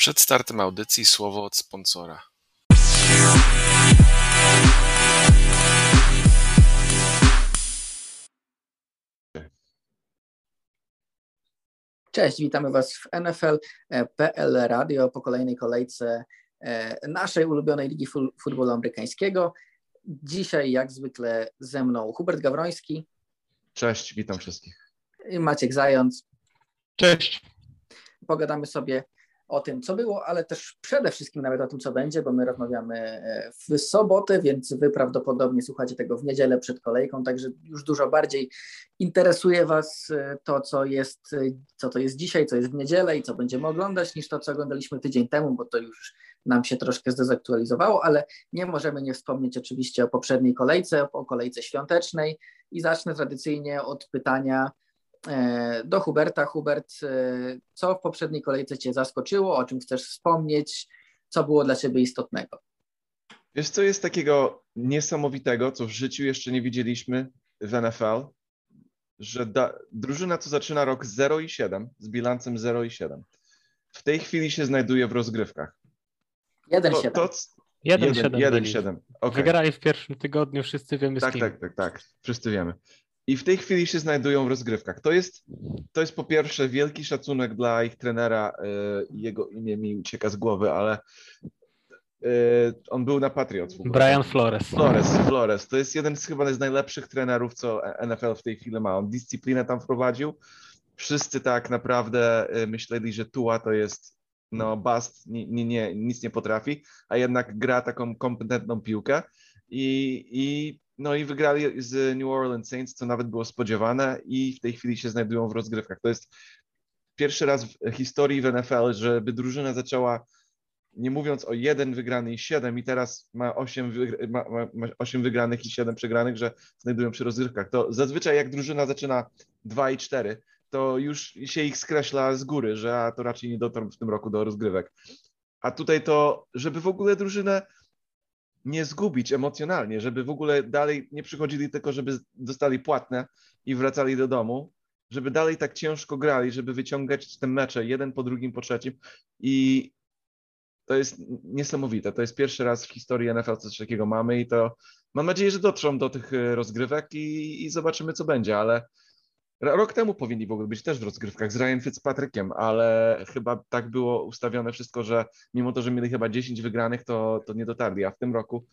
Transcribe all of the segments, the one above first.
Przed startem audycji słowo od sponsora. Cześć, witamy Was w NFL.pl Radio po kolejnej kolejce e, naszej ulubionej ligi futbolu amerykańskiego. Dzisiaj, jak zwykle, ze mną Hubert Gawroński. Cześć, witam wszystkich. I Maciek Zając. Cześć. Pogadamy sobie o tym, co było, ale też przede wszystkim nawet o tym, co będzie, bo my rozmawiamy e, w sobotę, więc wy prawdopodobnie słuchacie tego w niedzielę przed kolejką, także już dużo bardziej interesuje was e, to, co jest, e, co to jest dzisiaj, co jest w niedzielę i co będziemy oglądać, niż to, co oglądaliśmy tydzień temu, bo to już nam się troszkę zdezaktualizowało, ale nie możemy nie wspomnieć oczywiście o poprzedniej kolejce, o kolejce świątecznej i zacznę tradycyjnie od pytania, do Huberta. Hubert, e, co w poprzedniej kolejce Cię zaskoczyło, o czym chcesz wspomnieć, co było dla Ciebie istotnego? Wiesz, co jest takiego niesamowitego, co w życiu jeszcze nie widzieliśmy w NFL, że da, drużyna, co zaczyna rok 0 i 7, z bilancem 0 i 7, w tej chwili się znajduje w rozgrywkach. 1-7. To, to, 1-7. Okay. Wygrali w pierwszym tygodniu, wszyscy wiemy tak, z kim. Tak, tak, tak, wszyscy wiemy i w tej chwili się znajdują w rozgrywkach. To jest, to jest po pierwsze wielki szacunek dla ich trenera, e, jego imię mi ucieka z głowy, ale e, on był na Patriots. Brian Flores. Flores, Flores. To jest jeden z chyba z najlepszych trenerów, co NFL w tej chwili ma. On dyscyplinę tam wprowadził. Wszyscy tak naprawdę e, myśleli, że Tua to jest no bust, nie, nie, nie, nic nie potrafi, a jednak gra taką kompetentną piłkę i, i no i wygrali z New Orleans Saints, co nawet było spodziewane i w tej chwili się znajdują w rozgrywkach. To jest pierwszy raz w historii w NFL, żeby drużyna zaczęła, nie mówiąc o jeden wygrany i siedem i teraz ma osiem, ma, ma osiem wygranych i siedem przegranych, że znajdują w rozgrywkach. To zazwyczaj jak drużyna zaczyna dwa i cztery, to już się ich skreśla z góry, że a to raczej nie dotrą w tym roku do rozgrywek. A tutaj to, żeby w ogóle drużynę nie zgubić emocjonalnie, żeby w ogóle dalej nie przychodzili tylko, żeby dostali płatne i wracali do domu, żeby dalej tak ciężko grali, żeby wyciągać te mecze jeden po drugim, po trzecim i to jest niesamowite. To jest pierwszy raz w historii NFL coś takiego mamy i to mam nadzieję, że dotrzą do tych e, rozgrywek i, i zobaczymy, co będzie, ale Rok temu powinni w ogóle być też w rozgrywkach z Ryan Fitzpatrickiem, ale chyba tak było ustawione wszystko, że mimo to, że mieli chyba 10 wygranych, to, to nie dotarli, a w tym roku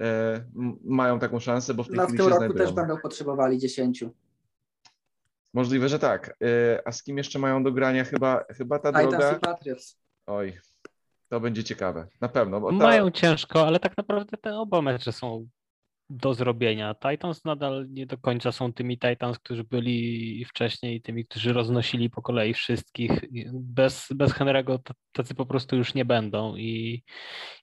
e, mają taką szansę, bo w tej no, chwili w tym roku znajdują. też będą potrzebowali 10. Możliwe, że tak. E, a z kim jeszcze mają do grania? Chyba, chyba ta Titans droga... i Patriots. Oj, to będzie ciekawe, na pewno. Ta... Mają ciężko, ale tak naprawdę te oba mecze są do zrobienia. Titans nadal nie do końca są tymi Titans, którzy byli wcześniej, tymi, którzy roznosili po kolei wszystkich. Bez, bez Henry'ego tacy po prostu już nie będą i,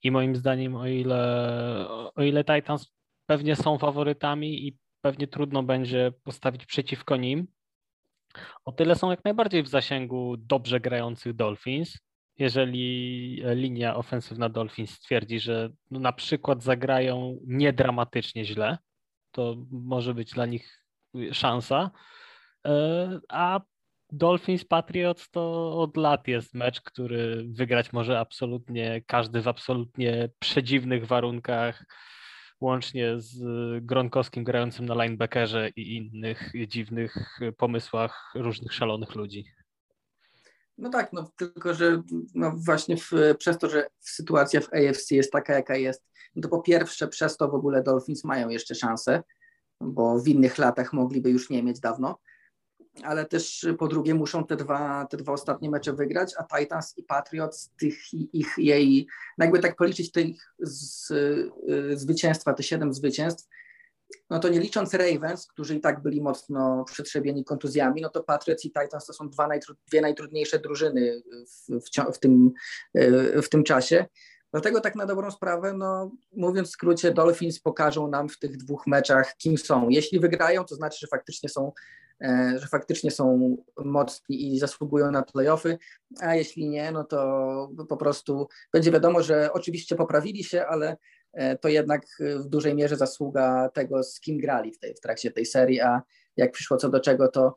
i moim zdaniem o ile, o ile Titans pewnie są faworytami i pewnie trudno będzie postawić przeciwko nim, o tyle są jak najbardziej w zasięgu dobrze grających Dolphins jeżeli linia ofensywna Dolphins stwierdzi, że no na przykład zagrają niedramatycznie źle, to może być dla nich szansa. E, a Dolphins Patriots to od lat jest mecz, który wygrać może absolutnie każdy w absolutnie przedziwnych warunkach, łącznie z Gronkowskim grającym na linebackerze i innych dziwnych pomysłach różnych szalonych ludzi. No tak, no tylko że no właśnie w, przez to, że sytuacja w AFC jest taka, jaka jest, no to po pierwsze przez to w ogóle Dolphins mają jeszcze szansę, bo w innych latach mogliby już nie mieć dawno, ale też po drugie muszą te dwa, te dwa ostatnie mecze wygrać, a Titans i Patriots tych ich jej, no jakby tak policzyć tych z, y, zwycięstwa, te siedem zwycięstw, no to nie licząc Ravens, którzy i tak byli mocno przetrzebieni kontuzjami, no to Patriots i Titans to są dwa najtru, dwie najtrudniejsze drużyny w, w, w, tym, w tym czasie. Dlatego tak na dobrą sprawę, no mówiąc w skrócie, Dolphins pokażą nam w tych dwóch meczach, kim są. Jeśli wygrają, to znaczy, że faktycznie są, e, że faktycznie są mocni i zasługują na playoffy, a jeśli nie, no to po prostu będzie wiadomo, że oczywiście poprawili się, ale E, to jednak e, w dużej mierze zasługa tego, z kim grali w, tej, w trakcie tej serii, a jak przyszło co do czego, to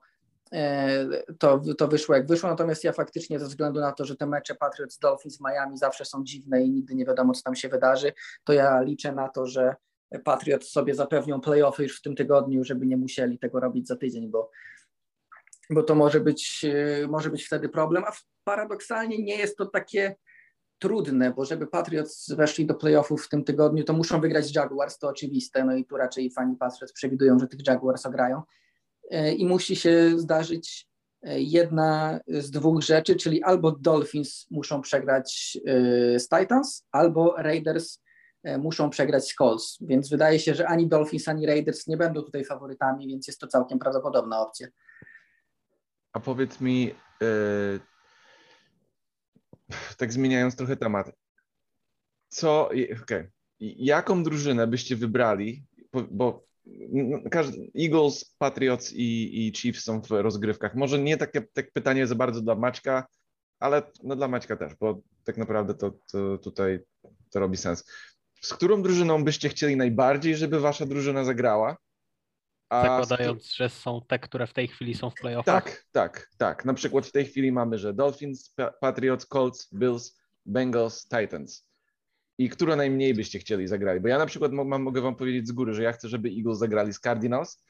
e, to, to wyszło jak wyszło, natomiast ja faktycznie ze względu na to, że te mecze Patriots Dolphins Miami zawsze są dziwne i nigdy nie wiadomo, co tam się wydarzy, to ja liczę na to, że Patriots sobie zapewnią playoffy już w tym tygodniu, żeby nie musieli tego robić za tydzień, bo, bo to może być, e, może być wtedy problem, a paradoksalnie nie jest to takie trudne, bo żeby Patriots weszli do playoffów w tym tygodniu, to muszą wygrać Jaguars, to oczywiste, no i tu raczej fani Patriots przewidują, że tych Jaguars ograją. E, i musi się zdarzyć e, jedna z dwóch rzeczy, czyli albo Dolphins muszą przegrać e, z Titans, albo Raiders muszą przegrać z Colts, więc wydaje się, że ani Dolphins, ani Raiders nie będą tutaj faworytami, więc jest to całkiem prawdopodobna opcja. A powiedz mi, tak zmieniając trochę temat, co, okay. jaką drużynę byście wybrali, bo każdy, Eagles, Patriots i, i Chiefs są w rozgrywkach. Może nie takie, tak pytanie za bardzo dla Maćka, ale no dla Maćka też, bo tak naprawdę to, to tutaj to robi sens. Z którą drużyną byście chcieli najbardziej, żeby wasza drużyna zagrała? A Zakładając, że są te, które w tej chwili są w playoffach? Tak, tak, tak. Na przykład w tej chwili mamy, że Dolphins, Patriots, Colts, Bills, Bengals, Titans. I które najmniej byście chcieli zagrać? Bo ja na przykład mam, mogę wam powiedzieć z góry, że ja chcę, żeby Eagles zagrali z Cardinals.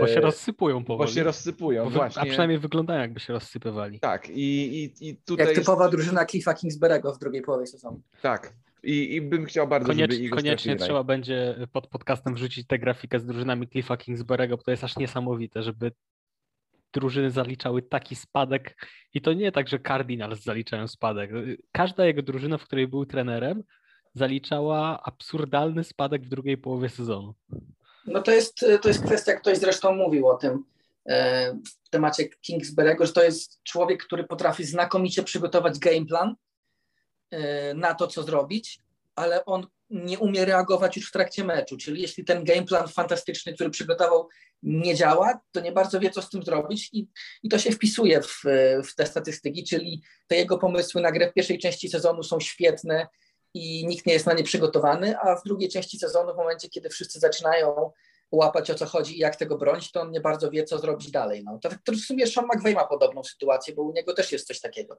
Bo się rozsypują powoli. Bo się rozsypują, bo właśnie. A przynajmniej wyglądają jakby się rozsypywali. Tak, i, i, i tutaj... Jak typowa jest... drużyna Cliffa Kingsberego w drugiej połowie sezonu. Tak, i, I bym chciał bardzo, Koniecz, żeby Koniecznie trzeba będzie pod podcastem wrzucić tę grafikę z drużynami Cliffa Kingsbury'ego, bo to jest aż niesamowite, żeby drużyny zaliczały taki spadek i to nie tak, że Cardinals zaliczają spadek. Każda jego drużyna, w której był trenerem, zaliczała absurdalny spadek w drugiej połowie sezonu. No to jest, to jest kwestia, ktoś zresztą mówił o tym e, w temacie Kingsbury'ego, że to jest człowiek, który potrafi znakomicie przygotować game plan, E, na to, co zrobić, ale on nie umie reagować już w trakcie meczu. Czyli jeśli ten game plan fantastyczny, który przygotował, nie działa, to nie bardzo wie, co z tym zrobić i, i to się wpisuje w, w te statystyki, czyli te jego pomysły na grę w pierwszej części sezonu są świetne i nikt nie jest na nie przygotowany, a w drugiej części sezonu, w momencie, kiedy wszyscy zaczynają łapać o co chodzi i jak tego bronić, to on nie bardzo wie, co zrobić dalej. No. To, to w sumie Sean McVay ma podobną sytuację, bo u niego też jest coś takiego.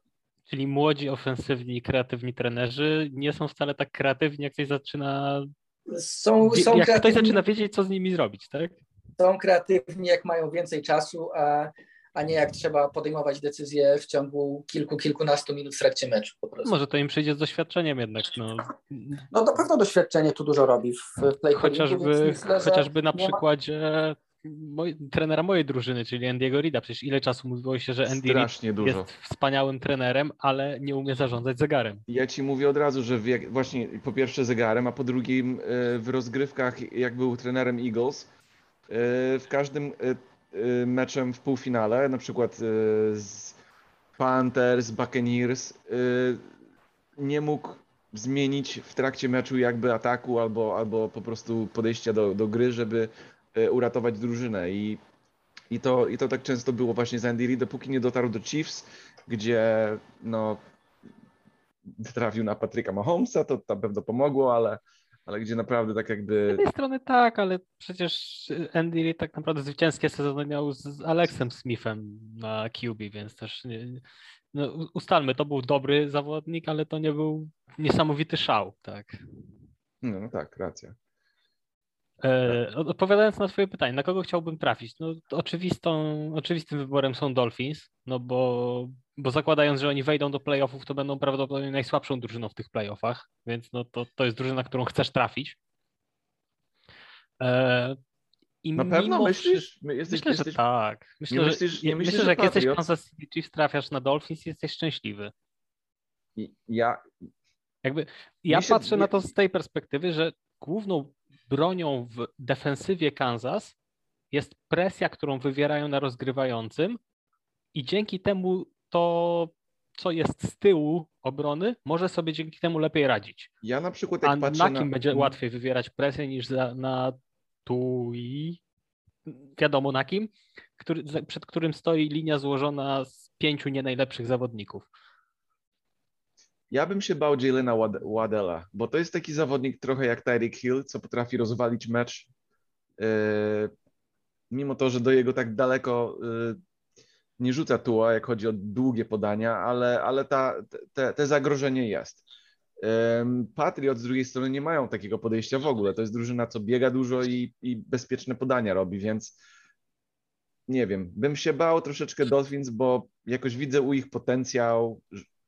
Czyli młodzi, ofensywni i kreatywni trenerzy nie są wcale tak kreatywni, jak ktoś zaczyna. Są, są jak kreatywni... ktoś zaczyna wiedzieć, co z nimi zrobić, tak? Są kreatywni, jak mają więcej czasu, a, a nie jak trzeba podejmować decyzje w ciągu kilku, kilkunastu minut w trakcie meczu. Po prostu. Może to im przyjdzie z doświadczeniem jednak. No, no na pewno doświadczenie tu dużo robi w, play Chociażby, myślę, chociażby na przykładzie ma moj, trenera mojej drużyny, czyli Andy'ego Rida. Przecież ile czasu mówiło się, że Andy Reid jest wspaniałym trenerem, ale nie umie zarządzać zegarem. Ja ci mówię od razu, że wie, właśnie po pierwsze zegarem, a po drugim e, w rozgrywkach, jak był trenerem Eagles, e, w każdym e, meczem w półfinale, na przykład z Panthers, Buccaneers, nie mógł zmienić w trakcie meczu jakby ataku albo, albo po prostu podejścia do, do gry, żeby uratować drużynę. I, i, to, i to tak często było właśnie z Andy Reid, dopóki nie dotarł do Chiefs, gdzie no trafił na Patryka Mahomesa, to na pewno pomogło, ale, ale gdzie naprawdę tak jakby... Z jednej strony tak, ale przecież Andy Reid tak naprawdę zwycięskie sezony miał z Alexem Smithem na QB, więc też nie, no, ustalmy, to był dobry zawodnik, ale to nie był niesamowity szał, tak. No, no tak, racja. E, odpowiadając na Twoje pytanie, na kogo chciałbym trafić? No, oczywistą, oczywistym wyborem są Dolphins, no bo, bo zakładając, że oni wejdą do playoffów, to będą prawdopodobnie najsłabszą drużyną w tych playoffach, więc no to, to jest drużyna, którą chcesz trafić. E, I na pewno myślisz? Jesteś, myślę, jesteś... że tak. Myślę, myślisz, że, myślisz, myślę, że jak jesteś Kansas City Chiefs, trafiasz na Dolphins, jesteś szczęśliwy. Ja... Jakby, ja patrzę na to z tej perspektywy, że główną bronią w defensywie Kansas jest presja, którą wywierają na rozgrywającym i dzięki temu to, co jest z tyłu obrony, może sobie dzięki temu lepiej radzić. Ja na przykład jak A patrzę na kim na... będzie łatwiej wywierać presję niż za, na i wiadomo na kim, który, przed którym stoi linia złożona z pięciu nie najlepszych zawodników. Ja bym się bał Jalena Wadela, bo to jest taki zawodnik trochę jak Tyreek Hill, co potrafi rozwalić mecz. Yy, mimo to, że do jego tak daleko y, nie rzuca tuła, jak chodzi o długie podania, ale, ale ta, te, te zagrożenie jest. Patriot z drugiej strony nie mają takiego podejścia w ogóle. To jest drużyna, co biega dużo i, i bezpieczne podania robi, więc nie wiem, bym się bał troszeczkę Dolphins, bo jakoś widzę u ich potencjał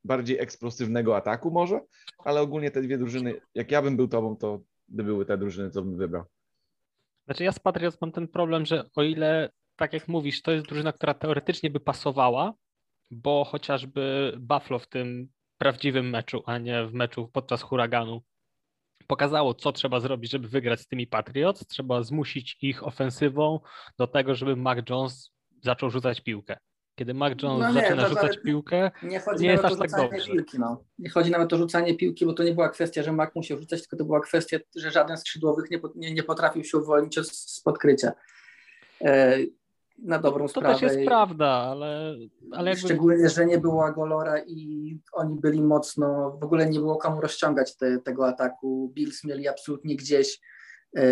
bardziej eksplosywnego ataku może, ale ogólnie te dwie drużyny, jak ja bym był tobą, to by były te drużyny, co bym wybrał. Znaczy ja z Patriots mam ten problem, że o ile, tak jak mówisz, to jest drużyna, która teoretycznie by pasowała, bo chociażby Buffalo w tym prawdziwym meczu, a nie w meczu podczas huraganu pokazało, co trzeba zrobić, żeby wygrać z tymi Patriots. Trzeba zmusić ich ofensywą do tego, żeby Mac Jones zaczął rzucać piłkę. Kiedy Mac Jones no nie, zaczyna rzucać piłkę, nie, chodzi nie jest aż tak dobrze. Piłki, no. Nie chodzi nawet o rzucanie piłki, bo to nie była kwestia, że Mac musiał rzucać, tylko to była kwestia, że żaden skrzydłowych nie, nie, nie potrafił się uwolnić z podkrycia. Na dobrą to sprawę. To też jest prawda, ale, ale jakby... Szczególnie, że nie było Agolora i oni byli mocno, w ogóle nie było komu rozciągać te, tego ataku. Bills mieli absolutnie gdzieś e,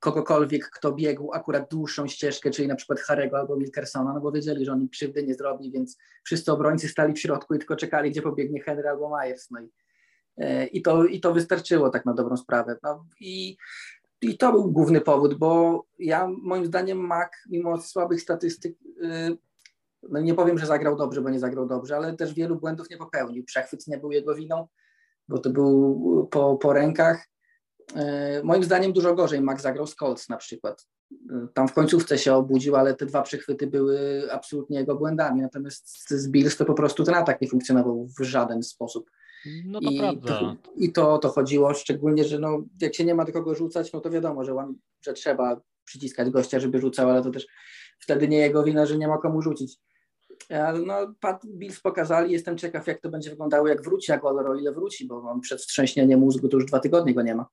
kogokolwiek, kto biegł akurat dłuższą ścieżkę, czyli na przykład Harego albo Wilkersona, no bo wiedzieli, że on im krzywdy nie zrobi, więc wszyscy obrońcy stali w środku i tylko czekali, gdzie pobiegnie Henry albo Myers. No i, e, i, to, I to wystarczyło tak na dobrą sprawę. No i i to był główny powód, bo ja moim zdaniem Mac, mimo słabych statystyk, y, no nie powiem, że zagrał dobrze, bo nie zagrał dobrze, ale też wielu błędów nie popełnił. Przechwyt nie był jego winą, bo to był po, po rękach. Y, moim zdaniem dużo gorzej Mac zagrał z Colts na przykład. Y, tam w końcówce się obudził, ale te dwa przechwyty były absolutnie jego błędami. Natomiast z Bills to po prostu ten atak nie funkcjonował w żaden sposób. No to I prawda. To, I to o to chodziło, szczególnie, że no, jak się nie ma do kogo rzucać, no to wiadomo, że, że trzeba przyciskać gościa, żeby rzucał, ale to też wtedy nie jego wina, że nie ma komu rzucić. Ale no, Pat Bills pokazali, jestem ciekaw, jak to będzie wyglądało, jak wróci Aguilar, o ile wróci, bo on przed wstrząśnieniem mózgu to już dwa tygodnie go nie ma.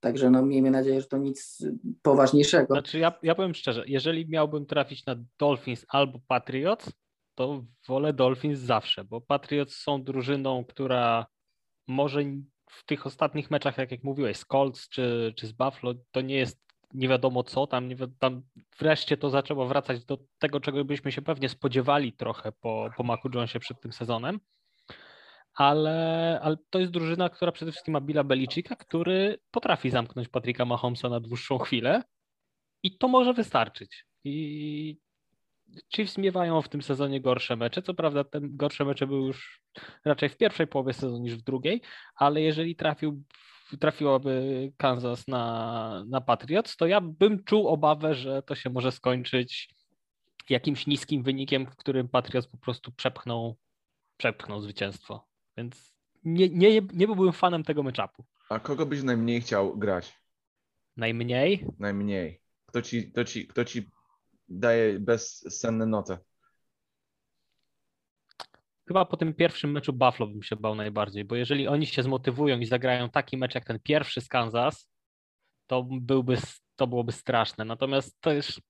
Także no, miejmy nadzieję, że to nic poważniejszego. Znaczy ja, ja powiem szczerze, jeżeli miałbym trafić na Dolphins albo Patriots, to wolę Dolphins zawsze, bo Patriots są drużyną, która może w tych ostatnich meczach, jak, jak mówiłeś, z Colts czy, czy z Buffalo, to nie jest nie wiadomo co, tam, nie wi tam wreszcie to zaczęło wracać do tego, czego byśmy się pewnie spodziewali trochę po, po Macu Jonesie przed tym sezonem, ale, ale to jest drużyna, która przede wszystkim ma Billa Belicika, który potrafi zamknąć Patryka Mahomesa na dłuższą chwilę i to może wystarczyć. I Chiefs miewają w tym sezonie gorsze mecze. Co prawda, te gorsze mecze były już raczej w pierwszej połowie sezonu niż w drugiej, ale jeżeli trafił, trafiłoby Kansas na, na Patriots, to ja bym czuł obawę, że to się może skończyć jakimś niskim wynikiem, w którym Patriots po prostu przepchną, przepchną zwycięstwo. Więc nie, nie, nie byłbym fanem tego meczapu. A kogo byś najmniej chciał grać? Najmniej? Najmniej. Kto ci, kto ci, kto ci daje bezsenne noce. Chyba po tym pierwszym meczu Buffalo bym się bał najbardziej, bo jeżeli oni się zmotywują i zagrają taki mecz jak ten pierwszy z Kansas, to, byłby, to byłoby straszne. Natomiast to jest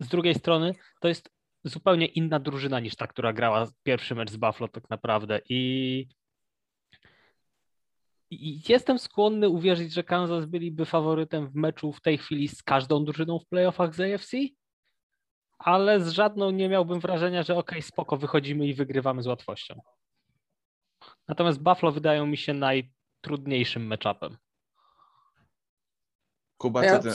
z drugiej strony to jest zupełnie inna drużyna niż ta, która grała pierwszy mecz z Buffalo tak naprawdę i i jestem skłonny uwierzyć, że Kansas byliby faworytem w meczu w tej chwili z każdą drużyną w playoffach z AFC, ale z żadną nie miałbym wrażenia, że ok, spoko, wychodzimy i wygrywamy z łatwością. Natomiast Buffalo wydają mi się najtrudniejszym matchupem. Kuba, ja, ty...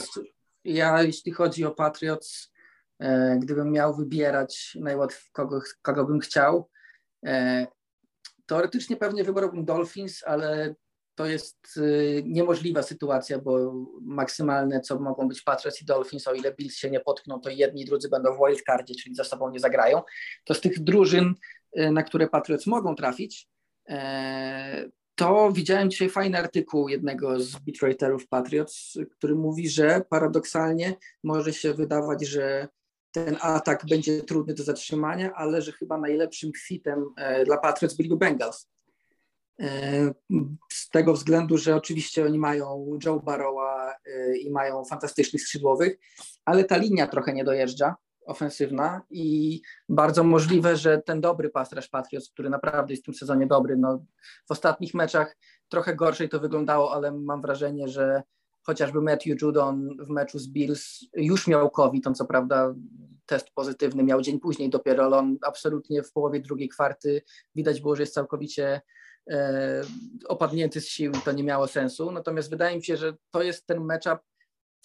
ja, jeśli chodzi o Patriots, e, gdybym miał wybierać najłatwiej, kogo, kogo bym chciał, e, teoretycznie pewnie wybrałbym Dolphins, ale to jest y, niemożliwa sytuacja, bo maksymalne, co mogą być Patriots i Dolphins, o ile Bills się nie potkną, to jedni i drudzy będą w wildcardzie, czyli za sobą nie zagrają. To z tych drużyn, y, na które Patriots mogą trafić, e, to widziałem dzisiaj fajny artykuł jednego z beatwriterów Patriots, który mówi, że paradoksalnie może się wydawać, że ten atak będzie trudny do zatrzymania, ale że chyba najlepszym fitem e, dla Patriots byliby Bengals z tego względu, że oczywiście oni mają Joe Barrowa e, i mają fantastycznych skrzydłowych, ale ta linia trochę nie dojeżdża ofensywna i bardzo możliwe, że ten dobry pasterz Patriots, który naprawdę jest w tym sezonie dobry, no w ostatnich meczach trochę gorzej to wyglądało, ale mam wrażenie, że chociażby Matthew Judon w meczu z Bills już miał COVID, on co prawda test pozytywny miał dzień później dopiero, ale on absolutnie w połowie drugiej kwarty widać było, że jest całkowicie e, opadnięty z sił i to nie miało sensu. Natomiast wydaje mi się, że to jest ten matchup,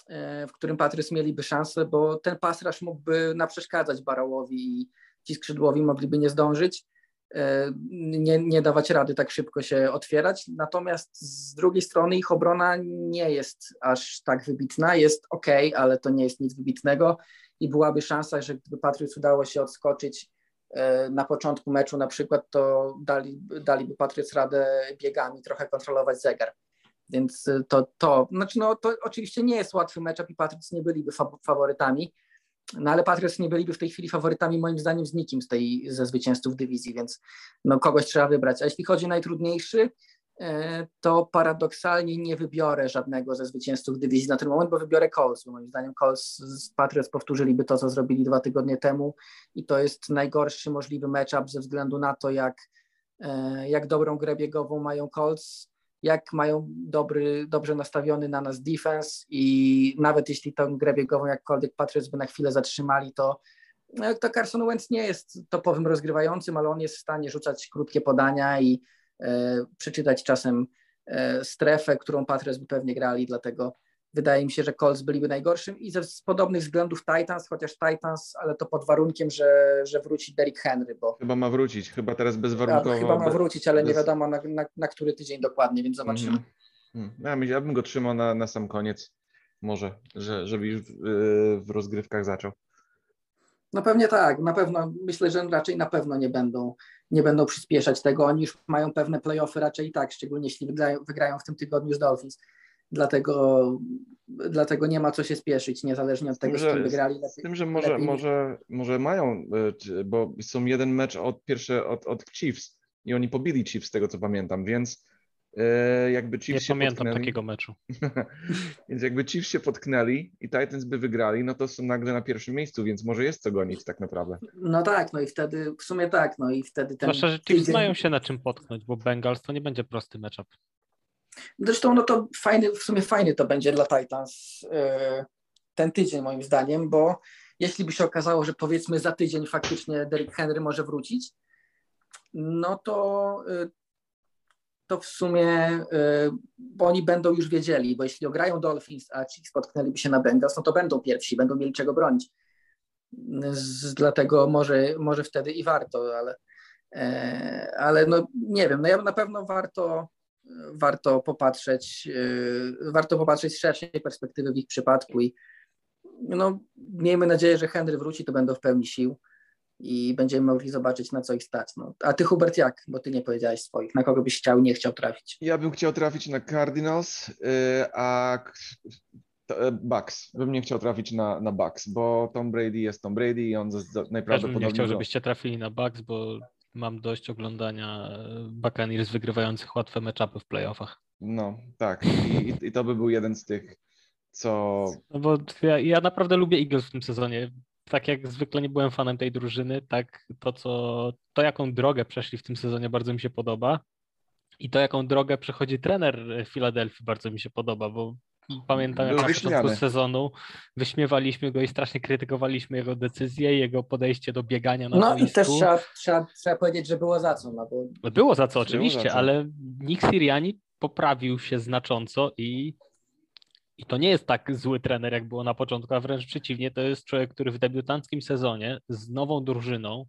e, w którym Patrys mieliby szansę, bo ten pass rush mógłby naprzeszkadzać Barrowowi i ci skrzydłowi mogliby nie zdążyć, e, nie, nie dawać rady tak szybko się otwierać. Natomiast z drugiej strony ich obrona nie jest aż tak wybitna, jest ok, ale to nie jest nic wybitnego i byłaby szansa, że gdyby Patriots udało się odskoczyć e, na początku meczu na przykład, to dali, daliby Patriots radę biegami trochę kontrolować zegar. Więc e, to, to, znaczy no, to oczywiście nie jest łatwy mecz, i Patriots nie byliby faworytami, no ale Patriots nie byliby w tej chwili faworytami moim zdaniem z nikim z tej, ze zwycięzców dywizji, więc no, kogoś trzeba wybrać. A jeśli chodzi o najtrudniejszy, to paradoksalnie nie wybiorę żadnego ze zwycięzców dywizji na ten moment, bo wybiorę Colts. Moim zdaniem Colts z Patriots powtórzyliby to, co zrobili dwa tygodnie temu i to jest najgorszy możliwy matchup ze względu na to, jak, e, jak dobrą grę biegową mają Colts, jak mają dobry, dobrze nastawiony na nas defense i nawet jeśli tą grę biegową jakkolwiek Patriots by na chwilę zatrzymali, to no, to Carson Wentz nie jest topowym rozgrywającym, ale on jest w stanie rzucać krótkie podania i E, przeczytać czasem e, strefę, którą Patriots by pewnie grali, dlatego wydaje mi się, że Colts byliby najgorszym i ze, z podobnych względów Titans, chociaż Titans, ale to pod warunkiem, że, że wróci Derrick Henry, bo... Chyba ma wrócić, chyba teraz bezwarunkowo. chyba ma wrócić, ale bez... nie wiadomo na, na, na, który tydzień dokładnie, więc zobaczymy. Mm -hmm. ja, ja bym go trzymał na, na sam koniec, może, że, żeby już w, w rozgrywkach zaczął. No pewnie tak, na pewno, myślę, że raczej na pewno nie będą, nie będą przyspieszać tego. Oni już mają pewne playoffy raczej i tak, szczególnie jeśli wygrają, wygrają w tym tygodniu z Dolphins. Dlatego, dlatego nie ma co się spieszyć, niezależnie od tego, z, tym, z kim wygrali. Lepiej, z tym, że może, może, może mają, e, bo są jeden mecz od pierwsze od, od Chiefs i oni pobili Chiefs z tego co pamiętam, więc jakby Chiefs Nie się pamiętam potknęli, takiego meczu. więc jakby Chiefs się potknęli i Titans by wygrali, no to są nagle na pierwszym miejscu, więc może jest co gonić tak naprawdę. No tak, no i wtedy, w sumie tak, no i wtedy ten... Zwłaszcza, że Chiefs tydzień... mają się na czym potknąć, bo Bengals to nie będzie prosty matchup. Zresztą no to fajny, w sumie fajny to będzie dla Titans yy, ten tydzień moim zdaniem, bo jeśli by się okazało, że powiedzmy za tydzień faktycznie Derrick Henry może wrócić, no to yy, to w sumie y, bo oni będą już wiedzieli, bo jeśli ograją Dolphins, a ci spotknęliby się na Bengals, no to będą pierwsi, będą mieli czego bronić. Z, dlatego może, może wtedy i warto, ale, e, ale no nie wiem, no ja na pewno warto, warto popatrzeć, y, warto popatrzeć z szerszej perspektywy w ich przypadku i no, miejmy nadzieję, że Henry wróci, to będą w pełni sił i będziemy mogli zobaczyć, na co ich stać. No. A ty, Hubert, jak? Bo ty nie powiedziałeś swoich. Na kogo byś chciał i nie chciał trafić? Ja bym chciał trafić na Cardinals, yy, a e, Bucks. Bym nie chciał trafić na, na Bucks, bo Tom Brady jest Tom Brady i on najprawdopodobniej... Ja bym nie chciał, żebyście trafili na Bucks, bo mam dość oglądania e, Buccaneers wygrywających łatwe meczapy w playoffach. No, tak. I, I, to by był jeden z tych, co... No bo ja, ja naprawdę lubię Eagles w tym sezonie tak jak zwykle nie byłem fanem tej drużyny, tak to, co, to jaką drogę przeszli w tym sezonie bardzo mi się podoba i to jaką drogę przechodzi trener Filadelfii bardzo mi się podoba, bo pamiętam jak Był na początku sezonu wyśmiewaliśmy go i strasznie krytykowaliśmy jego decyzje, jego podejście do biegania na No boisku. i też trzeba, trzeba, trzeba powiedzieć, że było za co. No bo... Było za co oczywiście, za co. ale Nick Siriani poprawił się znacząco i i to nie jest tak zły trener, jak było na początku, a wręcz przeciwnie, to jest człowiek, który w debiutanckim sezonie z nową drużyną,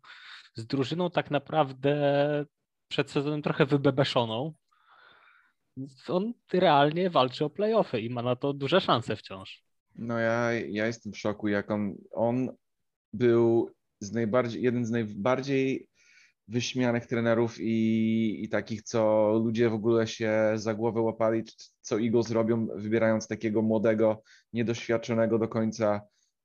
z drużyną tak naprawdę przed sezonem trochę wybebeszoną, on realnie walczy o playoffy i ma na to duże szanse wciąż. No ja, ja jestem w szoku, jak on, on był z najbardziej, jeden z najbardziej wyśmianych trenerów i, i takich, co ludzie w ogóle się za głowę łapali, co Eagles robią, wybierając takiego młodego, niedoświadczonego do końca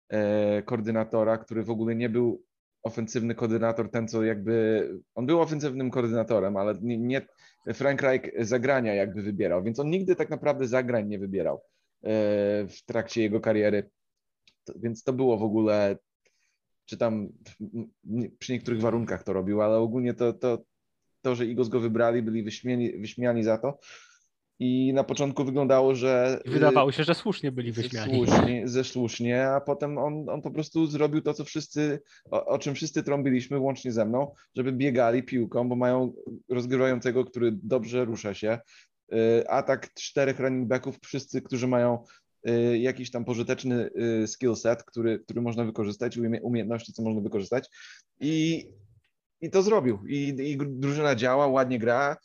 e, koordynatora, który w ogóle nie był ofensywny koordynator, ten co jakby, on był ofensywnym koordynatorem, ale nie, nie Frank Reich zagrania jakby wybierał, więc on nigdy tak naprawdę zagrań nie wybierał e, w trakcie jego kariery. Więc to było w ogóle czy tam przy niektórych warunkach to robił, ale ogólnie to, to, to że Eagles go wybrali, byli wyśmieni, wyśmiani za to. I na początku wyglądało, że. I wydawało się, że słusznie byli wyśmiani. Słusznie, ze słusznie, a potem on, on po prostu zrobił to, co wszyscy, o, o czym wszyscy trąbiliśmy, łącznie ze mną, żeby biegali piłką, bo mają rozgrywającego, który dobrze rusza się. Y, Atak czterech running backów, wszyscy, którzy mają y, jakiś tam pożyteczny y, skill set, który, który można wykorzystać, umie- umiejętności, co można wykorzystać. I, i to zrobił. I, I drużyna działa, ładnie gra.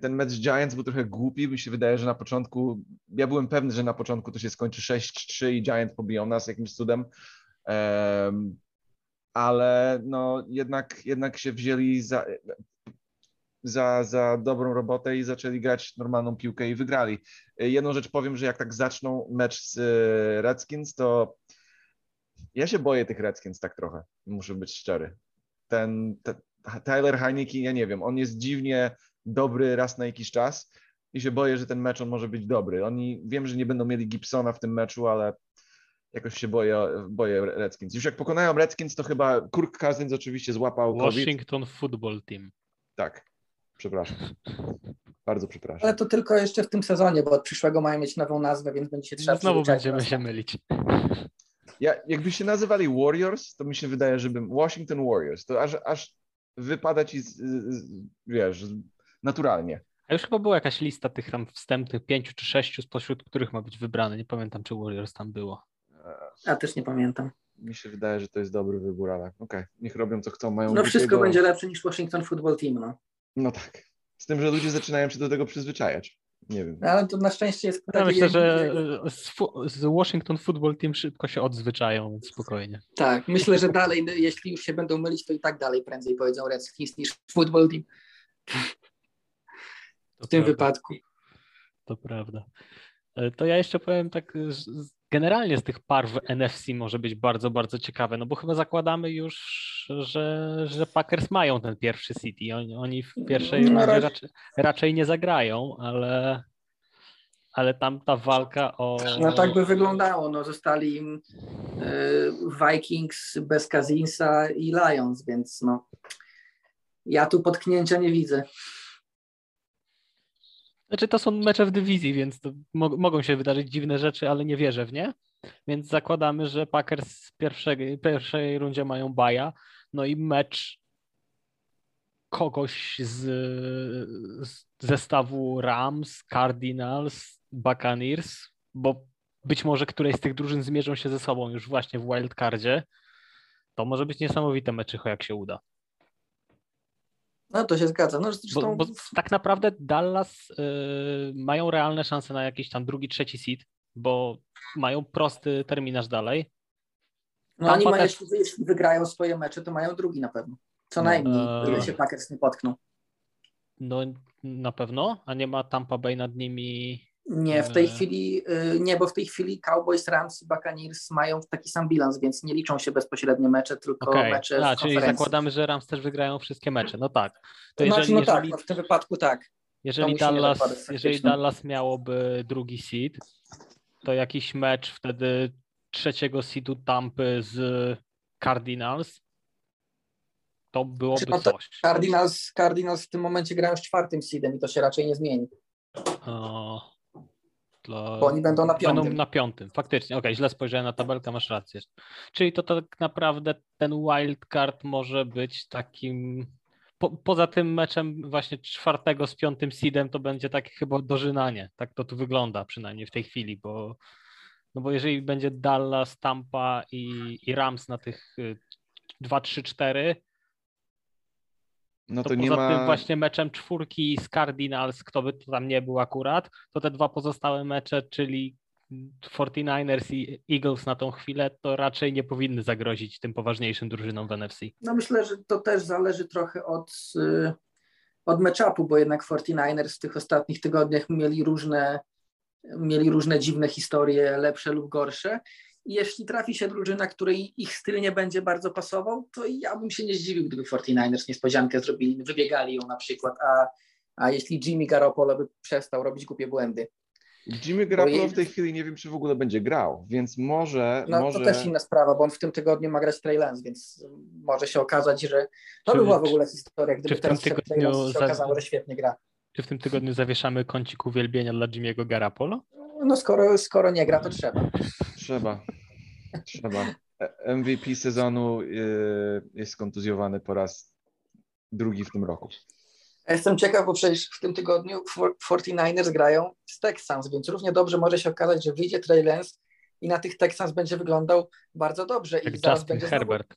Ten mecz Giants był trochę głupi, mi się wydaje, że na początku, ja byłem pewny, że na początku to się skończy 6-3 i Giants pobiją nas jakimś cudem, Em, ale no jednak, jednak się wzięli za, za, za dobrą robotę i zaczęli grać normalną piłkę i wygrali. Jedną rzecz powiem, że jak tak zaczną mecz z e, Redskins, to ja się boję tych Redskins tak trochę, muszę być szczery. Ten, te, Tyler Heineke, ja nie wiem, on jest dziwnie dobry raz na jakiś czas i się boję, że ten mecz on może być dobry. Oni, wiem, że nie będą mieli Gibsona w tym meczu, ale jakoś się boję, boję Redskins. Już jak pokonają Redskins, to chyba Kirk Cousins oczywiście złapał COVID. Washington Football Team. Tak, przepraszam. Bardzo przepraszam. Ale to tylko jeszcze w tym sezonie, bo od przyszłego mają mieć nową nazwę, więc będzie się trzeba Znowu będziemy się mylić. Ja, jakby się nazywali Warriors, to mi się wydaje, żebym Washington Warriors, to aż, aż wypada ci, z, z, wiesz, naturalnie. A już chyba była jakaś lista tych tam wstępnych pięciu czy sześciu, spośród których ma być wybrany. Nie pamiętam, czy Warriors tam było. Ja też nie pamiętam. Mi się wydaje, że to jest dobry wybór, ale okej, niech robią co chcą, mają No wszystko będzie lepsze niż Washington Football Team, no. No tak. Z tym, że ludzie zaczynają się do tego przyzwyczajać. Nie wiem. Ale to na szczęście jest... Ja myślę, że z, z Washington Football Team szybko się odzwyczają, więc spokojnie. Tak, myślę, że dalej, no, jeśli już się będą mylić, to i tak dalej prędzej powiedzą Redskins niż Football Team To w tym prawda, wypadku. To prawda. E, To ja jeszcze powiem tak, z- z- generalnie z tych par w NFC może być bardzo, bardzo ciekawe, no bo chyba zakładamy już, że, że Packers mają ten pierwszy City. Oni, oni w pierwszej No, raczej- raczej, raczej nie zagrają, ale, ale tam ta walka o... No tak by wyglądało. No, zostali im y, Vikings bez Kazinsa i Lions, więc no, ja tu potknięcia nie widzę. Znaczy to są mecze w dywizji, więc mo- mogą się wydarzyć dziwne rzeczy, ale nie wierzę w nie. Więc zakładamy, że Packers w pierwszej, pierwszej rundzie mają baja. No i mecz kogoś z, z zestawu Rams, Cardinals, Buccaneers, bo być może któreś z tych drużyn zmierzą się ze sobą już właśnie w wildcardzie. To może być niesamowite meczycho, jak się uda. No to się zgadza. No, Bo, zresztą, bo tak naprawdę Dallas y, mają realne szanse na jakiś tam drugi, trzeci seed, bo mają prosty terminarz dalej. no, oni Tampa mają, też- jeśli, wygrają swoje mecze, to mają drugi na pewno. Co No, najmniej, eee. ile się Packers nie potkną. No na pewno, a nie ma Tampa Bay nad nimi. Nie, w tej Eee. chwili, y, nie, bo w tej chwili Cowboys, Rams i Buccaneers mają taki sam bilans, więc nie liczą się bezpośrednio mecze, tylko Okej, mecze a czyli zakładamy, że Rams też wygrają wszystkie mecze. No tak. To Znaczy, jeżeli, no tak, jeżeli, no w tym wypadku tak. jeżeli, Dallas, faktycznie. jeżeli Dallas miałoby drugi seed, to jakiś mecz wtedy trzeciego seedu Tampy z Cardinals, to byłoby Znaczy, no to- coś. Cardinals, Cardinals w tym momencie grają z czwartym seedem i to się raczej nie zmieni, O, dla... bo oni będą na Będą piątym. na piątym, faktycznie. Okej, źle spojrzałem na tabelkę, masz rację. Czyli to tak naprawdę ten wildcard może być takim. Po, poza tym meczem właśnie czwartego z piątym seedem to będzie takie chyba dożynanie. Tak to tu wygląda przynajmniej w tej chwili, bo no bo jeżeli będzie Dallas, Tampa i, i Rams na tych y, 2, 3, 4, No to, to nie poza ma. tym właśnie meczem czwórki z Cardinals, kto by to tam nie był akurat, to te dwa pozostałe mecze, czyli 49ers i Eagles na tą chwilę, to raczej nie powinny zagrozić tym poważniejszym drużynom w NFC. No myślę, że to też zależy trochę od, y, od matchupu, bo jednak 49ers w tych ostatnich tygodniach mieli różne, mieli różne dziwne historie, lepsze lub gorsze. I jeśli trafi się drużyna, której ich styl nie będzie bardzo pasował, to ja bym się nie zdziwił, gdyby 49ers niespodziankę zrobili, wybiegali ją na przykład, a, a jeśli Jimmy Garoppolo by przestał robić głupie błędy. Jimmy Garoppolo Bo w tej chwili nie wiem, czy w ogóle będzie grał, więc może. No może... to też inna sprawa, bo on w tym tygodniu ma grać Trey Lance, więc może się okazać, że to Czy- by była w ogóle historia, gdyby czy w teraz wszedł Trey tygodniu Lance się za- okazało, że świetnie gra. Czy w tym tygodniu zawieszamy kącik uwielbienia dla Jimmy'ego Garapolo? No skoro, skoro nie gra, to trzeba. Trzeba. Trzeba. MVP sezonu y, jest kontuzjowany po raz drugi w tym roku. Ja Jestem ciekaw, bo przecież w tym tygodniu for- 49ers grają z Texans, więc równie dobrze może się okazać, że wyjdzie Trey Lance i na tych Texans będzie wyglądał bardzo dobrze. I Jak zaraz Justin będzie znowu, Herbert.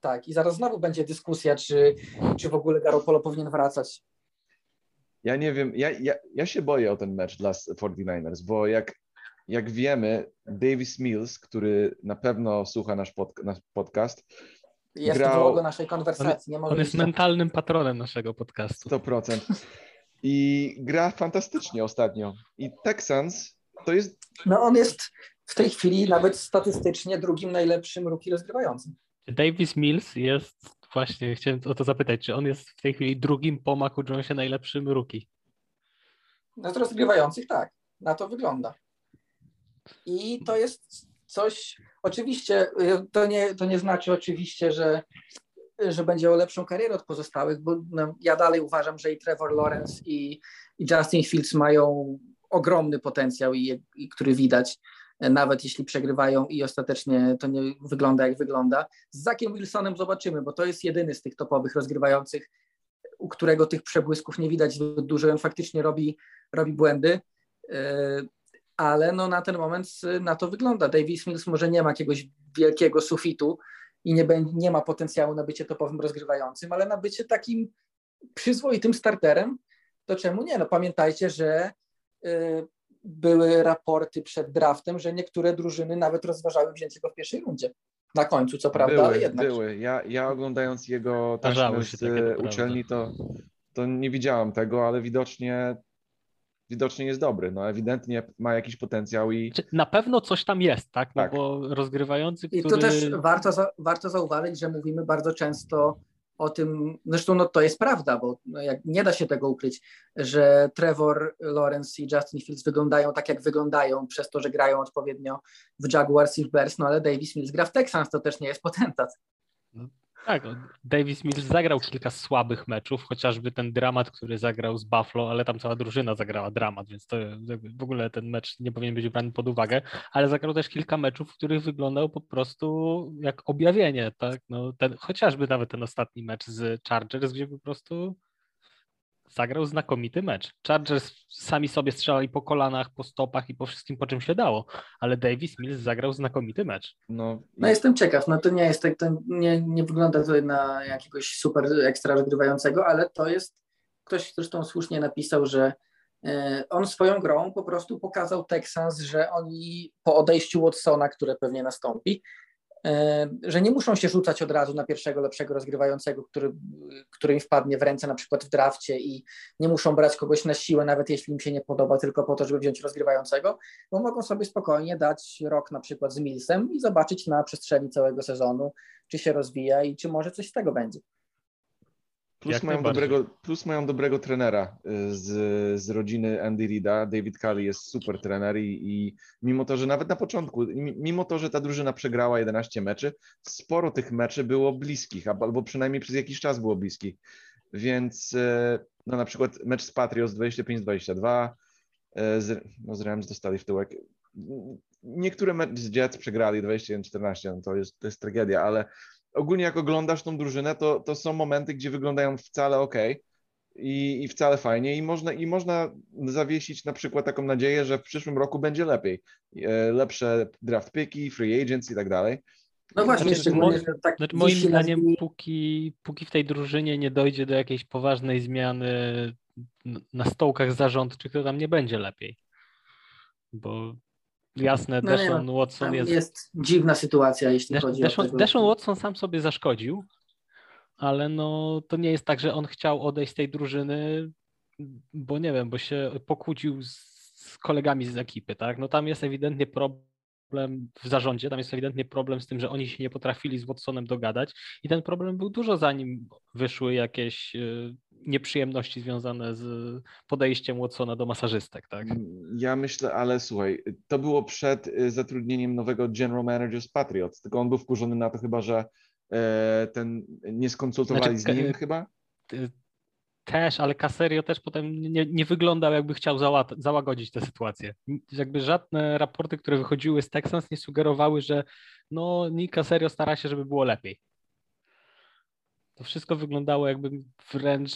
tak, i zaraz znowu będzie dyskusja, czy, czy w ogóle Garoppolo powinien wracać. Ja nie wiem, ja, ja, ja się boję o ten mecz dla 49ers, bo jak, jak wiemy, Davis Mills, który na pewno słucha nasz, pod, nasz podcast, Jest Grał- w naszej konwersacji. Nie może On jest być- mentalnym patronem naszego podcastu. 100%. I gra fantastycznie ostatnio. I Texans to jest No on jest w tej chwili nawet statystycznie drugim najlepszym ruki rozgrywającym. Davis Mills jest, właśnie chciałem o to zapytać, czy on jest w tej chwili drugim po Macu Jonesie najlepszym rookie? No z rozgrywających tak, na to wygląda. I to jest coś, oczywiście, y, to nie, to nie znaczy oczywiście, że, że będzie miał lepszą karierę od pozostałych, bo no, ja dalej uważam, że i Trevor Lawrence i, i Justin Fields mają ogromny potencjał, i, i który widać, e, nawet jeśli przegrywają i ostatecznie to nie wygląda jak wygląda. Z Zakiem Wilsonem zobaczymy, bo to jest jedyny z tych topowych rozgrywających, u którego tych przebłysków nie widać zbyt dużo. On faktycznie robi, robi błędy, e, ale no na ten moment na to wygląda. Davis Mills może nie ma jakiegoś wielkiego sufitu i nie, nie ma potencjału na bycie topowym rozgrywającym, ale na bycie takim przyzwoitym starterem, to czemu nie? No pamiętajcie, że e, były raporty przed draftem, że niektóre drużyny nawet rozważały wzięcie go w pierwszej rundzie. Na końcu, co prawda, ale były, jednak. były. Ja, ja oglądając jego taśmy z uczelni, to, to nie widziałem tego, ale widocznie widocznie jest dobry. No ewidentnie ma jakiś potencjał i Na pewno coś tam jest, tak? No Tak. bo rozgrywający, I który... to też warto, za, warto zauważyć, że mówimy bardzo często o tym, zresztą no to jest prawda, bo no jak, nie da się tego ukryć, że Trevor Lawrence i Justin Fields wyglądają tak, jak wyglądają, przez to, że grają odpowiednio w Jaguars i w Bears, no ale Davis Mills gra w Texans, to też nie jest potentat. Tak, no, Davis Mills zagrał kilka słabych meczów, chociażby ten dramat, który zagrał z Buffalo, ale tam cała drużyna zagrała dramat, więc to w ogóle ten mecz nie powinien być brany pod uwagę, ale zagrał też kilka meczów, w których wyglądał po prostu jak objawienie, tak? No, ten, chociażby nawet ten ostatni mecz z Chargers, gdzie po prostu zagrał znakomity mecz. Chargers sami sobie strzelali po kolanach, po stopach i po wszystkim, po czym się dało, ale Davis Mills zagrał znakomity mecz. no, No jestem ciekaw, no to nie jest tak, to nie, nie wygląda to na jakiegoś super ekstra rozgrywającego, ale to jest, ktoś zresztą słusznie napisał, że e, on swoją grą po prostu pokazał Texans, że oni po odejściu Watsona, które pewnie nastąpi, że nie muszą się rzucać od razu na pierwszego lepszego rozgrywającego, który, który im wpadnie w ręce na przykład w drafcie i nie muszą brać kogoś na siłę, nawet jeśli im się nie podoba, tylko po to, żeby wziąć rozgrywającego, bo mogą sobie spokojnie dać rok na przykład z Millsem i zobaczyć na przestrzeni całego sezonu, czy się rozwija i czy może coś z tego będzie. Plus Jak mają, dobrego, plus mają dobrego trenera y, z, z rodziny Andy Reida. David Cully jest super trener i, i mimo to, że nawet na początku, mi- mimo to, że ta drużyna przegrała 11 meczy, sporo tych meczy było bliskich, albo przynajmniej przez jakiś czas było bliskich. Więc y, no na przykład mecz z Patriots 25-22, y, z, no z Rams dostali w tyłek. Niektóre mecze z Jets przegrali 21-14, no to jest, to jest tragedia, ale ogólnie jak oglądasz tą drużynę, to, to są momenty, gdzie wyglądają wcale ok i, i wcale fajnie i można, i można zawiesić na przykład taką nadzieję, że w przyszłym roku będzie lepiej. E, Lepsze draft picki, free agents i tak dalej. No właśnie, Znaczy, szczególnie, że tak Znaczy, moim zdaniem, póki, póki w tej drużynie nie dojdzie do jakiejś poważnej zmiany na stołkach zarządczych, to tam nie będzie lepiej. Bo jasne, No Deshaun no, Watson jest. jest dziwna sytuacja, jeśli Des- chodzi Deshaun, o tego. Deshaun Watson sam sobie zaszkodził, ale no to nie jest tak, że on chciał odejść z tej drużyny, bo nie wiem, bo się pokłócił z, z kolegami z ekipy, tak? No tam jest ewidentnie problem w zarządzie, tam jest ewidentnie problem z tym, że oni się nie potrafili z Watsonem dogadać i ten problem był dużo zanim wyszły jakieś y, nieprzyjemności związane z podejściem Watsona do masażystek, tak? Ja myślę, ale słuchaj, to było przed y, zatrudnieniem nowego general manager z Patriots, tylko on był wkurzony na to chyba, że e, ten nie skonsultowali Znaczy, z nim e, chyba. Y, Też, ale Caserio też potem nie, nie wyglądał, jakby chciał zała- załagodzić tę sytuację. Jakby żadne raporty, które wychodziły z Texans, nie sugerowały, że no Nick Caserio stara się, żeby było lepiej. To wszystko wyglądało, jakby wręcz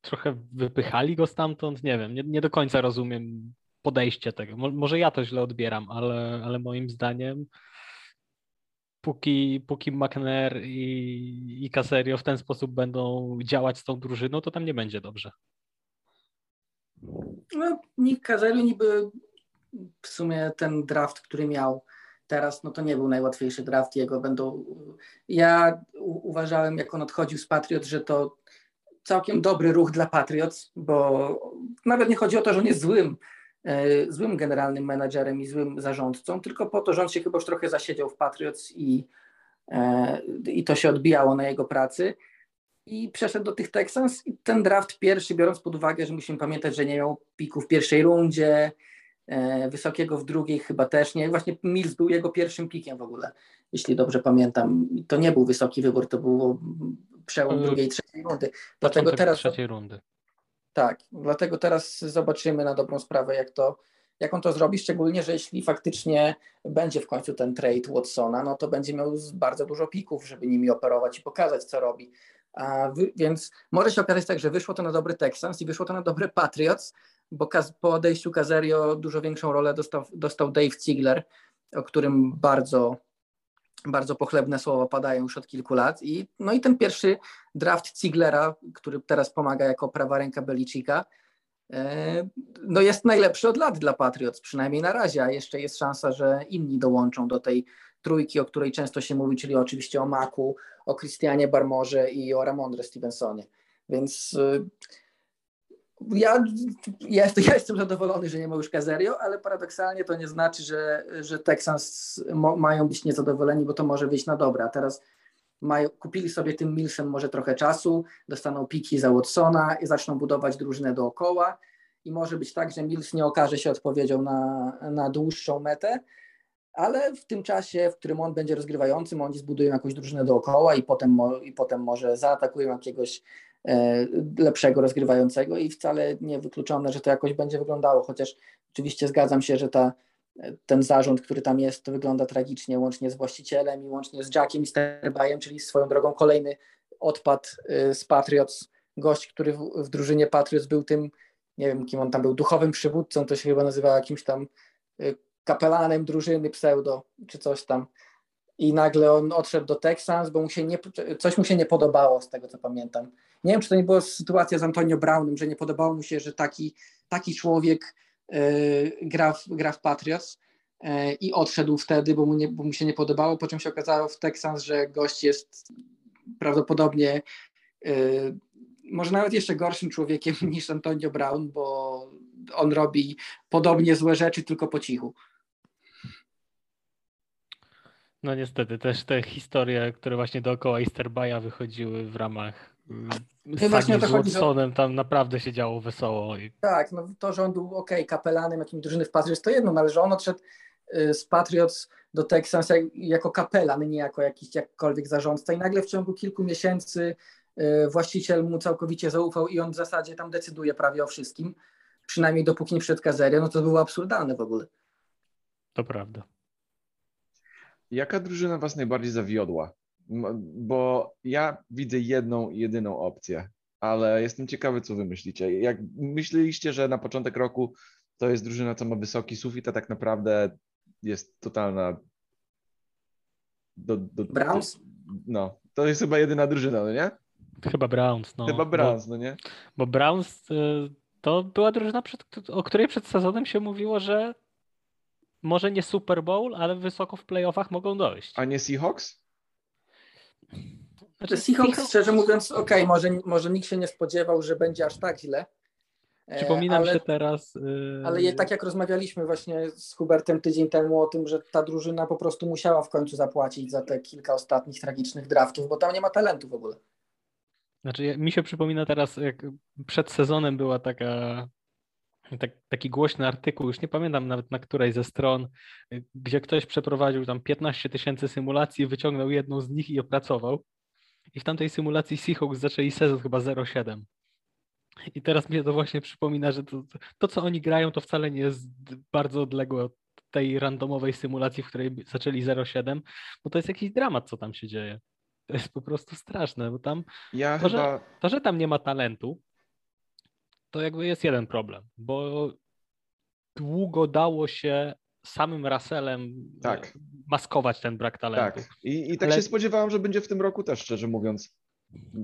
trochę wypychali go stamtąd. Nie wiem, nie, nie do końca rozumiem podejście tego. Mo- może ja to źle odbieram, ale, ale moim zdaniem póki, póki McNair i, i Caserio w ten sposób będą działać z tą drużyną, to tam nie będzie dobrze. No, Nick Caserio niby w sumie ten draft, który miał teraz, no to nie był najłatwiejszy draft jego. Będą, ja u, uważałem, jak on odchodził z Patriot, że to całkiem dobry ruch dla Patriots, bo nawet nie chodzi o to, że on jest złym, e, złym generalnym menadżerem i złym zarządcą, tylko po to, że on się chyba już trochę zasiedział w Patriots i, e, i to się odbijało na jego pracy. I przeszedł do tych Texans i ten draft pierwszy, biorąc pod uwagę, że musimy pamiętać, że nie miał piku w pierwszej rundzie, wysokiego w drugiej chyba też nie. Właśnie Mills był jego pierwszym pikiem w ogóle, jeśli dobrze pamiętam. To nie był wysoki wybór, to było przełom Y, drugiej, trzeciej rundy. Dlatego teraz trzeciej rundy. tak, dlatego teraz zobaczymy na dobrą sprawę, jak to, jak on to zrobi, szczególnie, że jeśli faktycznie będzie w końcu ten trade Watsona, no to będzie miał bardzo dużo pików, żeby nimi operować i pokazać, co robi. A wy, więc może się okazać tak, że wyszło to na dobry Texans i wyszło to na dobry Patriots, bo po odejściu Caserio dużo większą rolę dostał, dostał Dave Ziegler, o którym bardzo, bardzo pochlebne słowa padają już od kilku lat. I, no i ten pierwszy draft Ziglera, który teraz pomaga jako prawa ręka Belicika, e, no jest najlepszy od lat dla Patriots, przynajmniej na razie, a jeszcze jest szansa, że inni dołączą do tej trójki, o której często się mówi, czyli oczywiście o Maku, o Christianie Barmorze i o Ramondre Stevensonie. Więc y, ja, ja, ja jestem zadowolony, że nie ma już Caserio, ale paradoksalnie to nie znaczy, że, że Texans mo, mają być niezadowoleni, bo to może wyjść na dobre. A teraz mają, kupili sobie tym Millsem może trochę czasu, dostaną piki za Watsona i zaczną budować drużynę dookoła. I może być tak, że Mills nie okaże się odpowiedzią na, na dłuższą metę, ale w tym czasie, w którym on będzie rozgrywającym, oni zbudują jakąś drużynę dookoła i potem, i potem może zaatakują jakiegoś lepszego rozgrywającego i wcale nie wykluczone, że to jakoś będzie wyglądało, chociaż oczywiście zgadzam się, że ta, ten zarząd, który tam jest, to wygląda tragicznie, łącznie z właścicielem i łącznie z Jackiem i Sterbajem, czyli swoją drogą kolejny odpad y, z Patriots, gość, który w, w drużynie Patriots był tym, nie wiem kim on tam był, duchowym przywódcą, to się chyba nazywa jakimś tam kapelanem drużyny pseudo, czy coś tam. I nagle on odszedł do Texans, bo mu się nie, coś mu się nie podobało, z tego co pamiętam. Nie wiem, czy to nie była sytuacja z Antonio Brownem, że nie podobało mu się, że taki, taki człowiek y, gra, w, gra w Patriots y, i odszedł wtedy, bo mu, nie, bo mu się nie podobało, po czym się okazało w Texans, że gość jest prawdopodobnie y, może nawet jeszcze gorszym człowiekiem niż Antonio Brown, bo on robi podobnie złe rzeczy, tylko po cichu. No niestety, też te historie, które właśnie dookoła Easterbaja wychodziły w ramach No właśnie sagi to z że- Watsonem, tam naprawdę się działo wesoło. I Tak, no to, że on był ok, kapelanem jakimś drużyny w Patriots, to jedno, no, ale że on odszedł y, z Patriots do Texans jak, jako kapelan, nie jako jakiś jakkolwiek zarządca i nagle w ciągu kilku miesięcy y, właściciel mu całkowicie zaufał i on w zasadzie tam decyduje prawie o wszystkim, przynajmniej dopóki nie przed Kazeria, no to było absurdalne w ogóle. to prawda. Jaka drużyna was najbardziej zawiodła? Bo ja widzę jedną, i jedyną opcję, ale jestem ciekawy, co wy myślicie. Jak myśleliście, że na początek roku to jest drużyna, co ma wysoki sufit, a tak naprawdę jest totalna. Do, do, Browns? No, to jest chyba jedyna drużyna, no nie? Chyba Browns. No, chyba Browns, no nie? Bo, bo Browns y, to była drużyna, przed, o której przed sezonem się mówiło, że może nie Super Bowl, ale wysoko w playoffach mogą dojść. A nie Seahawks? Znaczy Seahawks, szczerze mówiąc, ok, może, może nikt się nie spodziewał, że będzie aż tak źle. E, Przypominam ale... się teraz. y, Ale je, tak jak rozmawialiśmy właśnie z Hubertem tydzień temu o tym, że ta drużyna po prostu musiała w końcu zapłacić za te kilka ostatnich tragicznych draftów, bo tam nie ma talentu w ogóle. Znaczy, mi się przypomina teraz, jak przed sezonem była taka, tak, taki głośny artykuł, już nie pamiętam nawet na której ze stron, y, gdzie ktoś przeprowadził tam 15 tysięcy symulacji, wyciągnął jedną z nich i opracował. I w tamtej symulacji Seahawks zaczęli sezon chyba 0,7. I teraz mnie to właśnie przypomina, że to, to, co oni grają, to wcale nie jest bardzo odległe od tej randomowej symulacji, w której zaczęli 0,7, bo to jest jakiś dramat, co tam się dzieje. To jest po prostu straszne, bo tam Ja to, chyba... że, to, że tam nie ma talentu, to jakby jest jeden problem, bo długo dało się samym Russellem Tak. e, maskować ten brak talentu. Tak. I, i tak Ale- się spodziewałem, że będzie w tym roku też, szczerze mówiąc.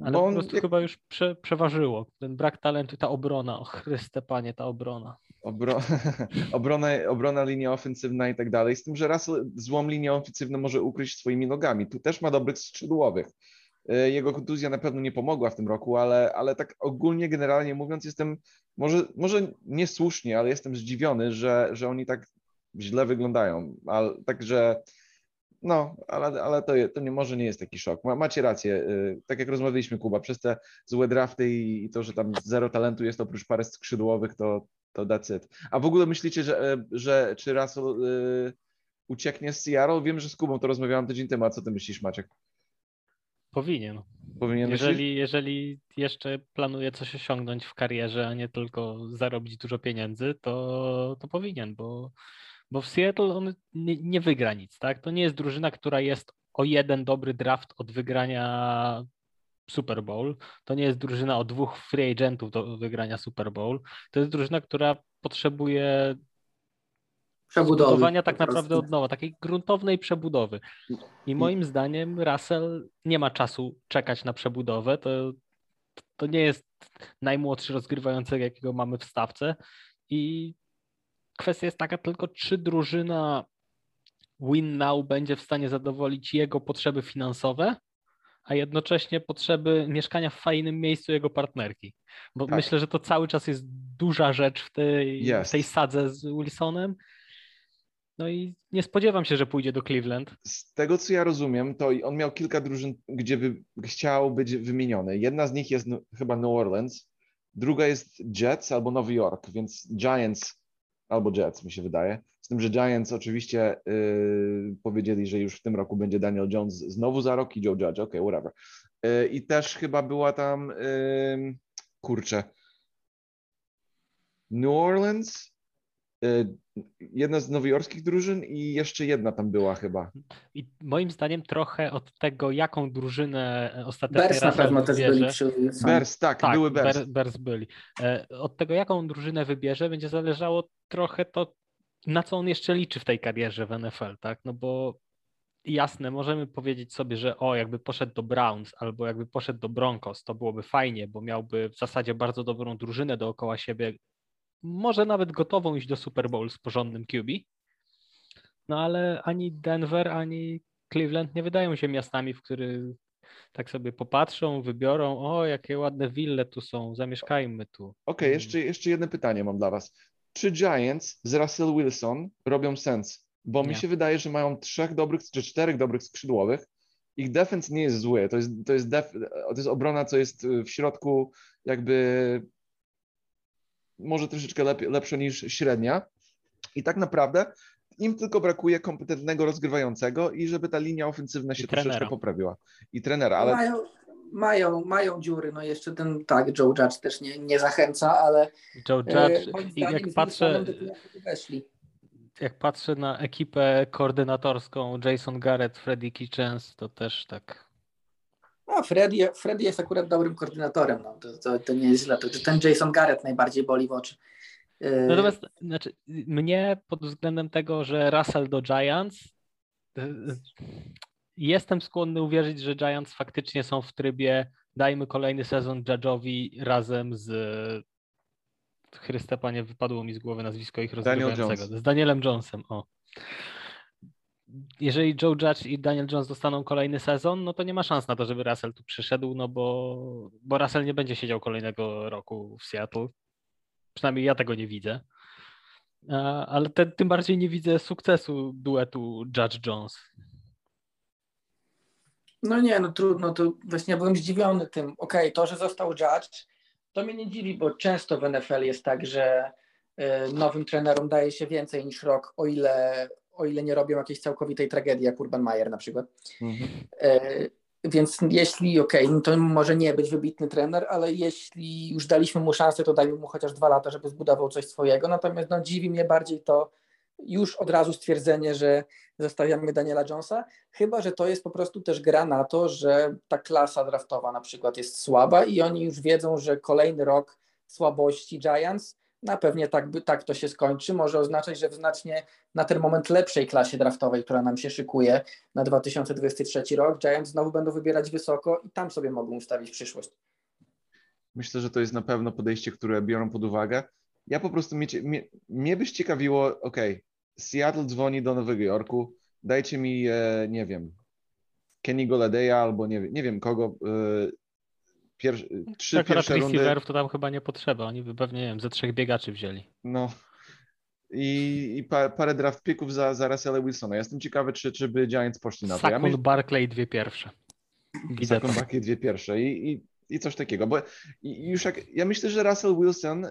Ale Bo po on, prostu jak, chyba już prze, przeważyło. Ten brak talentu, ta obrona, o Chryste Panie, ta obrona. obro... obrona, obrona linia ofensywna i tak dalej. Z tym, że Russell złą linię ofensywną może ukryć swoimi nogami. Tu też ma dobrych skrzydłowych. E, Jego kontuzja na pewno nie pomogła w tym roku, ale, ale tak ogólnie, generalnie mówiąc, jestem może, może niesłusznie, ale jestem zdziwiony, że, że oni tak źle wyglądają. Ale, także no, ale, ale to, to nie, może nie jest taki szok. Ma, macie rację. y, Tak jak rozmawialiśmy, Kuba, przez te złe drafty i, i to, że tam zero talentu jest oprócz parę skrzydłowych, to, to that's it. A w ogóle myślicie, że, e, że czy Russell y, ucieknie z Seattle? Wiem, że z Kubą to rozmawiałam tydzień temu, a co ty myślisz, Maciek? Powinien. Powinien? Jeżeli, jeżeli jeszcze planuje coś osiągnąć w karierze, a nie tylko zarobić dużo pieniędzy, to, to powinien, bo, bo w Seattle on nie, nie wygra nic, tak? To nie jest drużyna, która jest o jeden dobry draft od wygrania Super Bowl. To nie jest drużyna o dwóch free agentów do wygrania Super Bowl. To jest drużyna, która potrzebuje Przebudowy. zbudowania tak naprawdę od nowa, takiej gruntownej przebudowy. I moim zdaniem Russell nie ma czasu czekać na przebudowę. To, to nie jest najmłodszy rozgrywający, jakiego mamy w stawce. I kwestia jest taka tylko, czy drużyna Win Now będzie w stanie zadowolić jego potrzeby finansowe, a jednocześnie potrzeby mieszkania w fajnym miejscu jego partnerki. Bo Tak. myślę, że to cały czas jest duża rzecz w tej, w tej sadze z Wilsonem. No i nie spodziewam się, że pójdzie do Cleveland. z tego, co ja rozumiem, to on miał kilka drużyn, gdzie by chciał być wymieniony. Jedna z nich jest chyba New Orleans, druga jest Jets albo Nowy Jork, więc Giants albo Jets, mi się wydaje. Z tym, że Giants oczywiście yy, powiedzieli, że już w tym roku będzie Daniel Jones znowu za rok i Joe Judge, ok, whatever. Yy, I też chyba była tam, yy, kurczę, New Orleans, jedna z nowojorskich drużyn i jeszcze jedna tam była chyba. I moim zdaniem trochę od tego, jaką drużynę ostatecznie Bears na pewno też wybierze- byli przy. Bears, tak, Tak, były Bears. Bears. Bears byli. E, Od tego, jaką drużynę wybierze, będzie zależało trochę to, na co on jeszcze liczy w tej karierze w NFL, tak? No bo jasne, możemy powiedzieć sobie, że o, jakby poszedł do Browns albo jakby poszedł do Broncos, to byłoby fajnie, bo miałby w zasadzie bardzo dobrą drużynę dookoła siebie, może nawet gotową iść do Super Bowl z porządnym QB. No ale ani Denver, ani Cleveland nie wydają się miastami, w których tak sobie popatrzą, wybiorą, o, jakie ładne wille tu są, zamieszkajmy tu. Okej, jeszcze, jeszcze jedno pytanie mam dla Was. Czy Giants z Russell Wilson robią sens? Bo mi Nie. się wydaje, że mają trzech dobrych, czy czterech dobrych skrzydłowych. Ich defense nie jest zły. To jest, to jest, def, to jest obrona, co jest w środku jakby może troszeczkę lep, lepsza niż średnia. I tak naprawdę im tylko brakuje kompetentnego rozgrywającego i żeby ta linia ofensywna się I troszeczkę trenera. poprawiła. I trenera, ale Mają, mają, mają dziury, no jeszcze ten, tak, Joe Judge też nie, nie zachęca, ale Joe e, Judge, moim i jak patrzę, weszli. jak patrzę na ekipę koordynatorską Jason Garrett, Freddy Kitchens, to też tak A Freddy, Freddy jest akurat dobrym koordynatorem, no, to, to, to nie jest źle. To, to ten Jason Garrett najbardziej boli w oczy. E, Natomiast znaczy, mnie pod względem tego, że Russell do Giants, y, y, jestem skłonny uwierzyć, że Giants faktycznie są w trybie dajmy kolejny sezon Judge'owi razem z Chryste Panie, wypadło mi z głowy nazwisko ich Daniel rozgrywającego. Jones. Z Danielem Jonesem, o. Jeżeli Joe Judge i Daniel Jones dostaną kolejny sezon, no to nie ma szans na to, żeby Russell tu przyszedł, no bo, bo Russell nie będzie siedział kolejnego roku w Seattle. Przynajmniej ja tego nie widzę. A, Ale te, tym bardziej nie widzę sukcesu duetu Judge Jones. No nie, no trudno, to właśnie ja byłem zdziwiony tym. Okej, to, że został Judge, to mnie nie dziwi, bo często w NFL jest tak, że e, nowym trenerom daje się więcej niż rok, o ile, o ile nie robią jakiejś całkowitej tragedii, jak Urban Meyer na przykład. Mhm. E, więc jeśli, okej, okay, no to może nie być wybitny trener, ale jeśli już daliśmy mu szansę, to dajmy mu chociaż dwa lata, żeby zbudował coś swojego. Natomiast no, dziwi mnie bardziej to już od razu stwierdzenie, że zostawiamy Daniela Jonesa, chyba że to jest po prostu też gra na to, że ta klasa draftowa na przykład jest słaba i oni już wiedzą, że kolejny rok słabości Giants na pewnie tak, tak to się skończy. Może oznaczać, że w znacznie na ten moment lepszej klasie draftowej, która nam się szykuje na 2023 rok, Giants znowu będą wybierać wysoko i tam sobie mogą ustawić przyszłość. Myślę, że to jest na pewno podejście, które biorą pod uwagę. Ja po prostu, mnie, mnie, mnie byś ciekawiło, ok, Seattle dzwoni do Nowego Jorku, dajcie mi, e, nie wiem, Kenny Goladeya albo nie, nie wiem kogo, e, pier, trzy tak, pierwsze rundy. receiverów to tam chyba nie potrzeba, oni by pewnie, nie wiem, ze trzech biegaczy wzięli. No i, i pa, parę draft picków za, za Russella Wilsona. Ja jestem ciekawy, czy, czy by Giants poszli na to. Sakon ja myśl... Barkley dwie pierwsze. Sakon Barkley dwie pierwsze i, i, i coś takiego, bo już jak, ja myślę, że Russell Wilson y,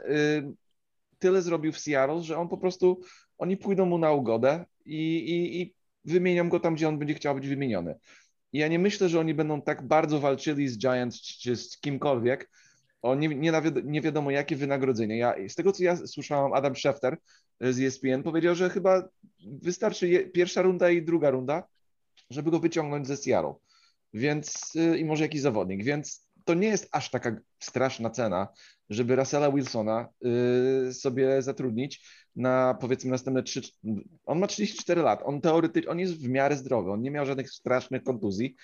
tyle zrobił w Seattle, że on po prostu, oni pójdą mu na ugodę i, i, i wymienią go tam, gdzie on będzie chciał być wymieniony. I ja nie myślę, że oni będą tak bardzo walczyli z Giants czy z kimkolwiek, o nie, nie, nie wiadomo jakie wynagrodzenie. Ja, z tego, co ja słyszałem, Adam Schefter z ESPN powiedział, że chyba wystarczy je, pierwsza runda i druga runda, żeby go wyciągnąć ze Seattle. Więc y, i może jakiś zawodnik. Więc to nie jest aż taka straszna cena, żeby Russella Wilsona y, sobie zatrudnić na powiedzmy następne trzy. On ma 34 lat, on teoretycznie, on jest w miarę zdrowy, on nie miał żadnych strasznych kontuzji.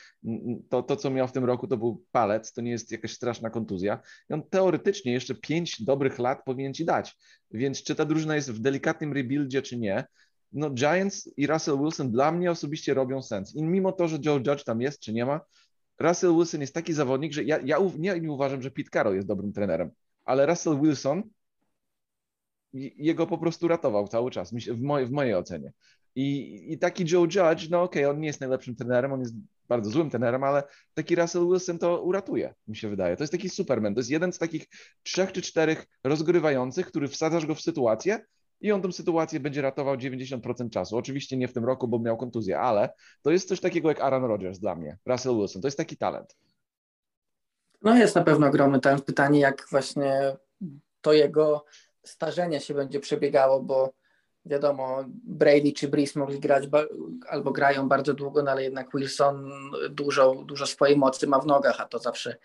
To, to, co miał w tym roku, to był palec, to nie jest jakaś straszna kontuzja. I on teoretycznie jeszcze 5 dobrych lat powinien ci dać. Więc czy ta drużyna jest w delikatnym rebuildzie, czy nie, no Giants i Russell Wilson dla mnie osobiście robią sens. I mimo to, że Joe Judge tam jest, czy nie ma, Russell Wilson jest taki zawodnik, że ja, ja nie, nie uważam, że Pete Carroll jest dobrym trenerem, ale Russell Wilson jego po prostu ratował cały czas, w, mojej, w mojej ocenie. I, I taki Joe Judge, no okej, okay, on nie jest najlepszym trenerem, on jest bardzo złym trenerem, ale taki Russell Wilson to uratuje, mi się wydaje. To jest taki superman, to jest jeden z takich trzech czy czterech rozgrywających, który wsadzasz go w sytuację i on tę sytuację będzie ratował 90% czasu. Oczywiście nie w tym roku, bo miał kontuzję, ale to jest coś takiego jak Aaron Rodgers dla mnie, Russell Wilson, to jest taki talent. No jest na pewno ogromny talent. Pytanie, jak właśnie to jego starzenie się będzie przebiegało, bo wiadomo, Brady czy Brees mogli grać albo grają bardzo długo, no ale jednak Wilson dużo, dużo swojej mocy ma w nogach, a to zawsze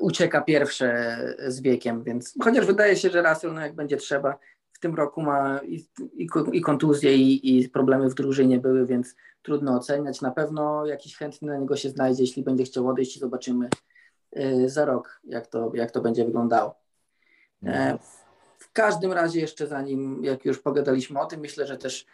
ucieka pierwsze z wiekiem, więc chociaż wydaje się, że Russell, no jak będzie trzeba, w tym roku ma i, i, i kontuzje, i, i, problemy w drużynie były, więc trudno oceniać. Na pewno jakiś chętny na niego się znajdzie, jeśli będzie chciał odejść i zobaczymy y, za rok, jak to, jak to będzie wyglądało. E, w każdym razie jeszcze zanim, jak już pogadaliśmy o tym, myślę, że też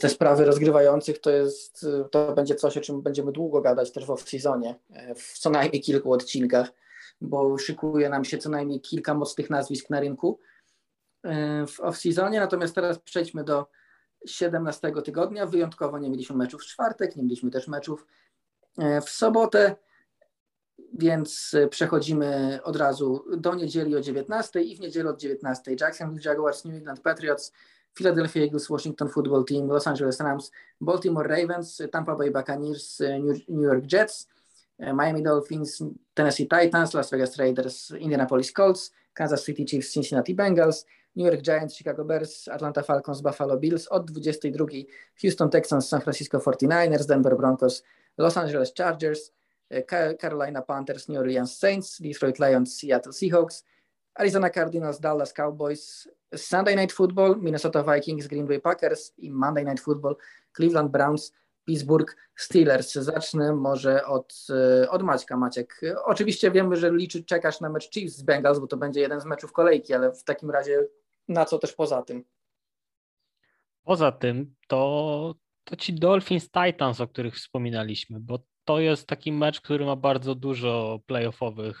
te sprawy rozgrywających to jest, to będzie coś, o czym będziemy długo gadać też w off-seasonie, e, w co najmniej kilku odcinkach, bo szykuje nam się co najmniej kilka mocnych nazwisk na rynku e, w off-seasonie, natomiast teraz przejdźmy do 17 tygodnia. Wyjątkowo nie mieliśmy meczów w czwartek, nie mieliśmy też meczów e, w sobotę. Więc e, przechodzimy od razu do niedzieli o 19 i w niedzielę od 19 Jacksonville Jaguars, New England Patriots, Philadelphia Eagles, Washington Football Team, Los Angeles Rams, Baltimore Ravens, Tampa Bay Buccaneers, e, New York Jets, e, Miami Dolphins, Tennessee Titans, Las Vegas Raiders, Indianapolis Colts, Kansas City Chiefs, Cincinnati Bengals, New York Giants, Chicago Bears, Atlanta Falcons, Buffalo Bills, od 22 Houston Texans, San Francisco 49ers, Denver Broncos, Los Angeles Chargers, Carolina Panthers, New Orleans Saints, Detroit Lions, Seattle Seahawks, Arizona Cardinals, Dallas Cowboys, Sunday Night Football, Minnesota Vikings, Green Bay Packers i Monday Night Football, Cleveland Browns, Pittsburgh Steelers. Zacznę może od, e, od Maćka. Maciek, oczywiście wiemy, że liczy, czekasz na mecz Chiefs z Bengals, bo to będzie jeden z meczów kolejki, ale w takim razie na co też poza tym? Poza tym to, to ci Dolphins Titans, o których wspominaliśmy, bo to jest taki mecz, który ma bardzo dużo playoffowych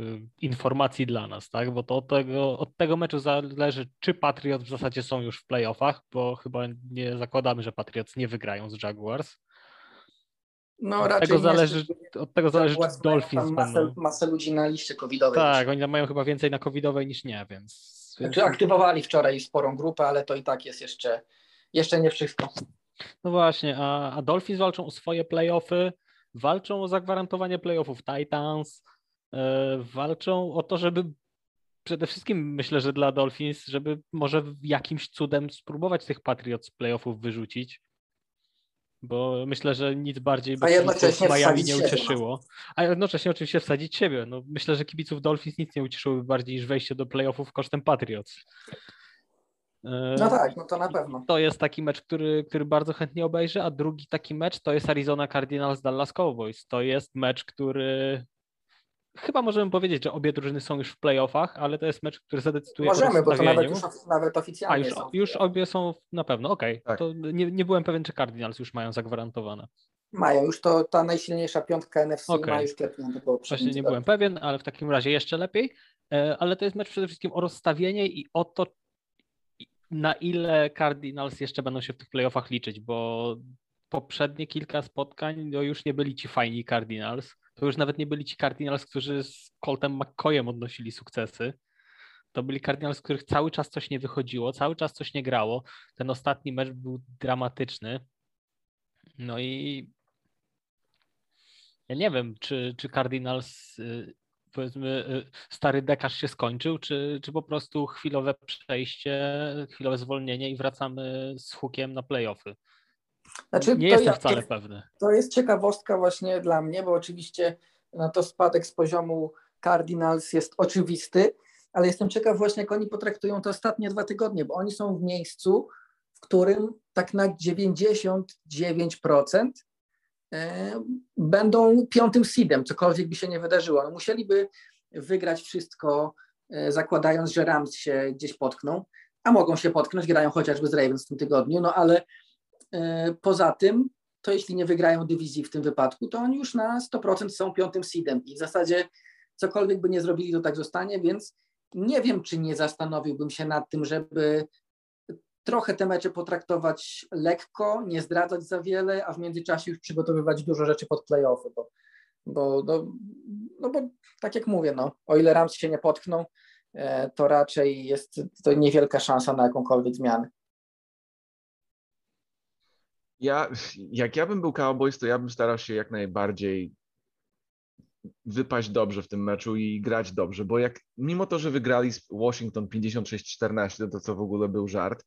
y, informacji dla nas, tak? Bo to od tego, od tego meczu zależy, czy Patriots w zasadzie są już w playoffach, bo chyba nie zakładamy, że Patriots nie wygrają z Jaguars. No, od raczej tego zależy, od tego zależy, czy Dolphins masę, masę ludzi na liście covidowej. Tak, oni mają chyba więcej na covidowej niż nie, więc... Znaczy, aktywowali wczoraj sporą grupę, ale to i tak jest jeszcze, jeszcze nie wszystko. No właśnie, a, a Dolphins walczą o swoje playoffy, walczą o zagwarantowanie playoffów Titans, e, walczą o to, żeby przede wszystkim myślę, że dla Dolphins, żeby może jakimś cudem spróbować tych Patriots playoffów wyrzucić. Bo myślę, że nic bardziej by jednocześnie Miami nie no. ucieszyło. A jednocześnie oczywiście wsadzić siebie. No, myślę, że kibiców Dolphins nic nie ucieszyłoby bardziej niż wejście do playoffów kosztem Patriots. E, No tak, no to na pewno. To jest taki mecz, który, który bardzo chętnie obejrzę, a drugi taki mecz to jest Arizona Cardinals Dallas Cowboys. To jest mecz, który chyba możemy powiedzieć, że obie drużyny są już w playoffach, ale to jest mecz, który zadecyduje Możemy, bo to nawet już nawet A oficjalnie już, są. już obie są na pewno, okej. Tak. To nie, nie byłem pewien, czy Cardinals już mają zagwarantowane. Mają już to, ta najsilniejsza piątka NFC Okej. ma już klepnięte Właśnie nie byłem pewien, ale w takim razie jeszcze lepiej. E, Ale to jest mecz przede wszystkim o rozstawienie i o to, na ile Cardinals jeszcze będą się w tych playoffach liczyć, bo poprzednie kilka spotkań to już nie byli ci fajni Cardinals. To już nawet nie byli ci Cardinals, którzy z Coltem McCoyem odnosili sukcesy. To byli Cardinals, których cały czas coś nie wychodziło, cały czas coś nie grało. Ten ostatni mecz był dramatyczny. No i ja nie wiem, czy, czy Cardinals, y, powiedzmy, y, stary dekarz się skończył, czy, czy po prostu chwilowe przejście, chwilowe zwolnienie i wracamy z hukiem na playoffy. Znaczy, Nie jestem ja- wcale pewny. To jest ciekawostka właśnie dla mnie, bo oczywiście no to spadek z poziomu Cardinals jest oczywisty, ale jestem ciekaw właśnie, jak oni potraktują te ostatnie dwa tygodnie, bo oni są w miejscu, w którym tak na 99% e, będą piątym seedem, cokolwiek by się nie wydarzyło. No musieliby wygrać wszystko, e, zakładając, że Rams się gdzieś potkną, a mogą się potknąć, grają chociażby z Ravens w tym tygodniu, no ale poza tym to jeśli nie wygrają dywizji w tym wypadku, to oni już na 100% są piątym seedem i w zasadzie cokolwiek by nie zrobili, to tak zostanie, więc nie wiem, czy nie zastanowiłbym się nad tym, żeby trochę te mecze potraktować lekko, nie zdradzać za wiele, a w międzyczasie już przygotowywać dużo rzeczy pod playoffy, bo, bo, no, no bo tak jak mówię, no, o ile Rams się nie potkną, e, to raczej jest to niewielka szansa na jakąkolwiek zmianę. Ja, jak ja bym był Cowboys, to ja bym starał się jak najbardziej wypaść dobrze w tym meczu i grać dobrze, bo jak mimo to, że wygrali z Washington 56-14, to co w ogóle był żart,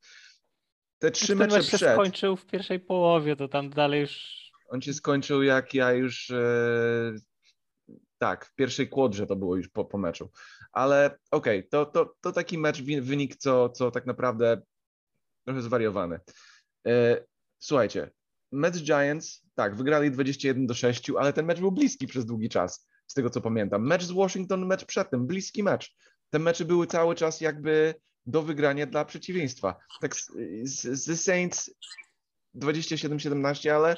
te trzy Ten mecze mecz się przed, skończył w pierwszej połowie, to tam dalej już on się skończył jak ja już e, tak, w pierwszej kłodrze to było już po, po meczu, ale okej, to, to, to taki mecz, wynik, co, co tak naprawdę trochę zwariowany. Słuchajcie, mecz Giants, tak, wygrali 21 do 6, ale ten mecz był bliski przez długi czas, z tego co pamiętam. Mecz z Washington, mecz przedtem, bliski mecz. Te mecze były cały czas jakby do wygrania dla przeciwieństwa. Tak z, Saints 27-17, ale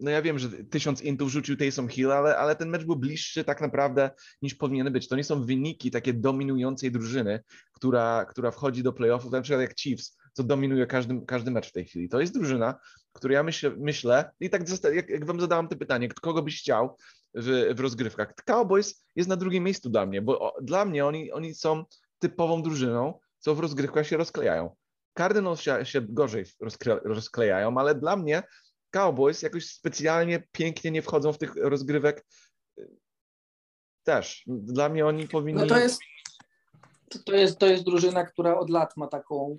no ja wiem, że tysiąc intów rzucił Taysom Hill, ale, ale ten mecz był bliższy tak naprawdę niż powinien być. To nie są wyniki takie dominującej drużyny, która, która wchodzi do playoffów, na przykład jak Chiefs, co dominuje każdy, każdy mecz w tej chwili. To jest drużyna, której ja myślę, myślę i tak jak, jak wam zadałam to pytanie, kogo byś chciał w, w rozgrywkach. Cowboys jest na drugim miejscu dla mnie, bo o, dla mnie oni, oni są typową drużyną, co w rozgrywkach się rozklejają. Cardinals się, się gorzej rozkle, rozklejają, ale dla mnie Cowboys jakoś specjalnie pięknie nie wchodzą w tych rozgrywek też. Dla mnie oni powinni... No to jest, to jest, to jest drużyna, która od lat ma taką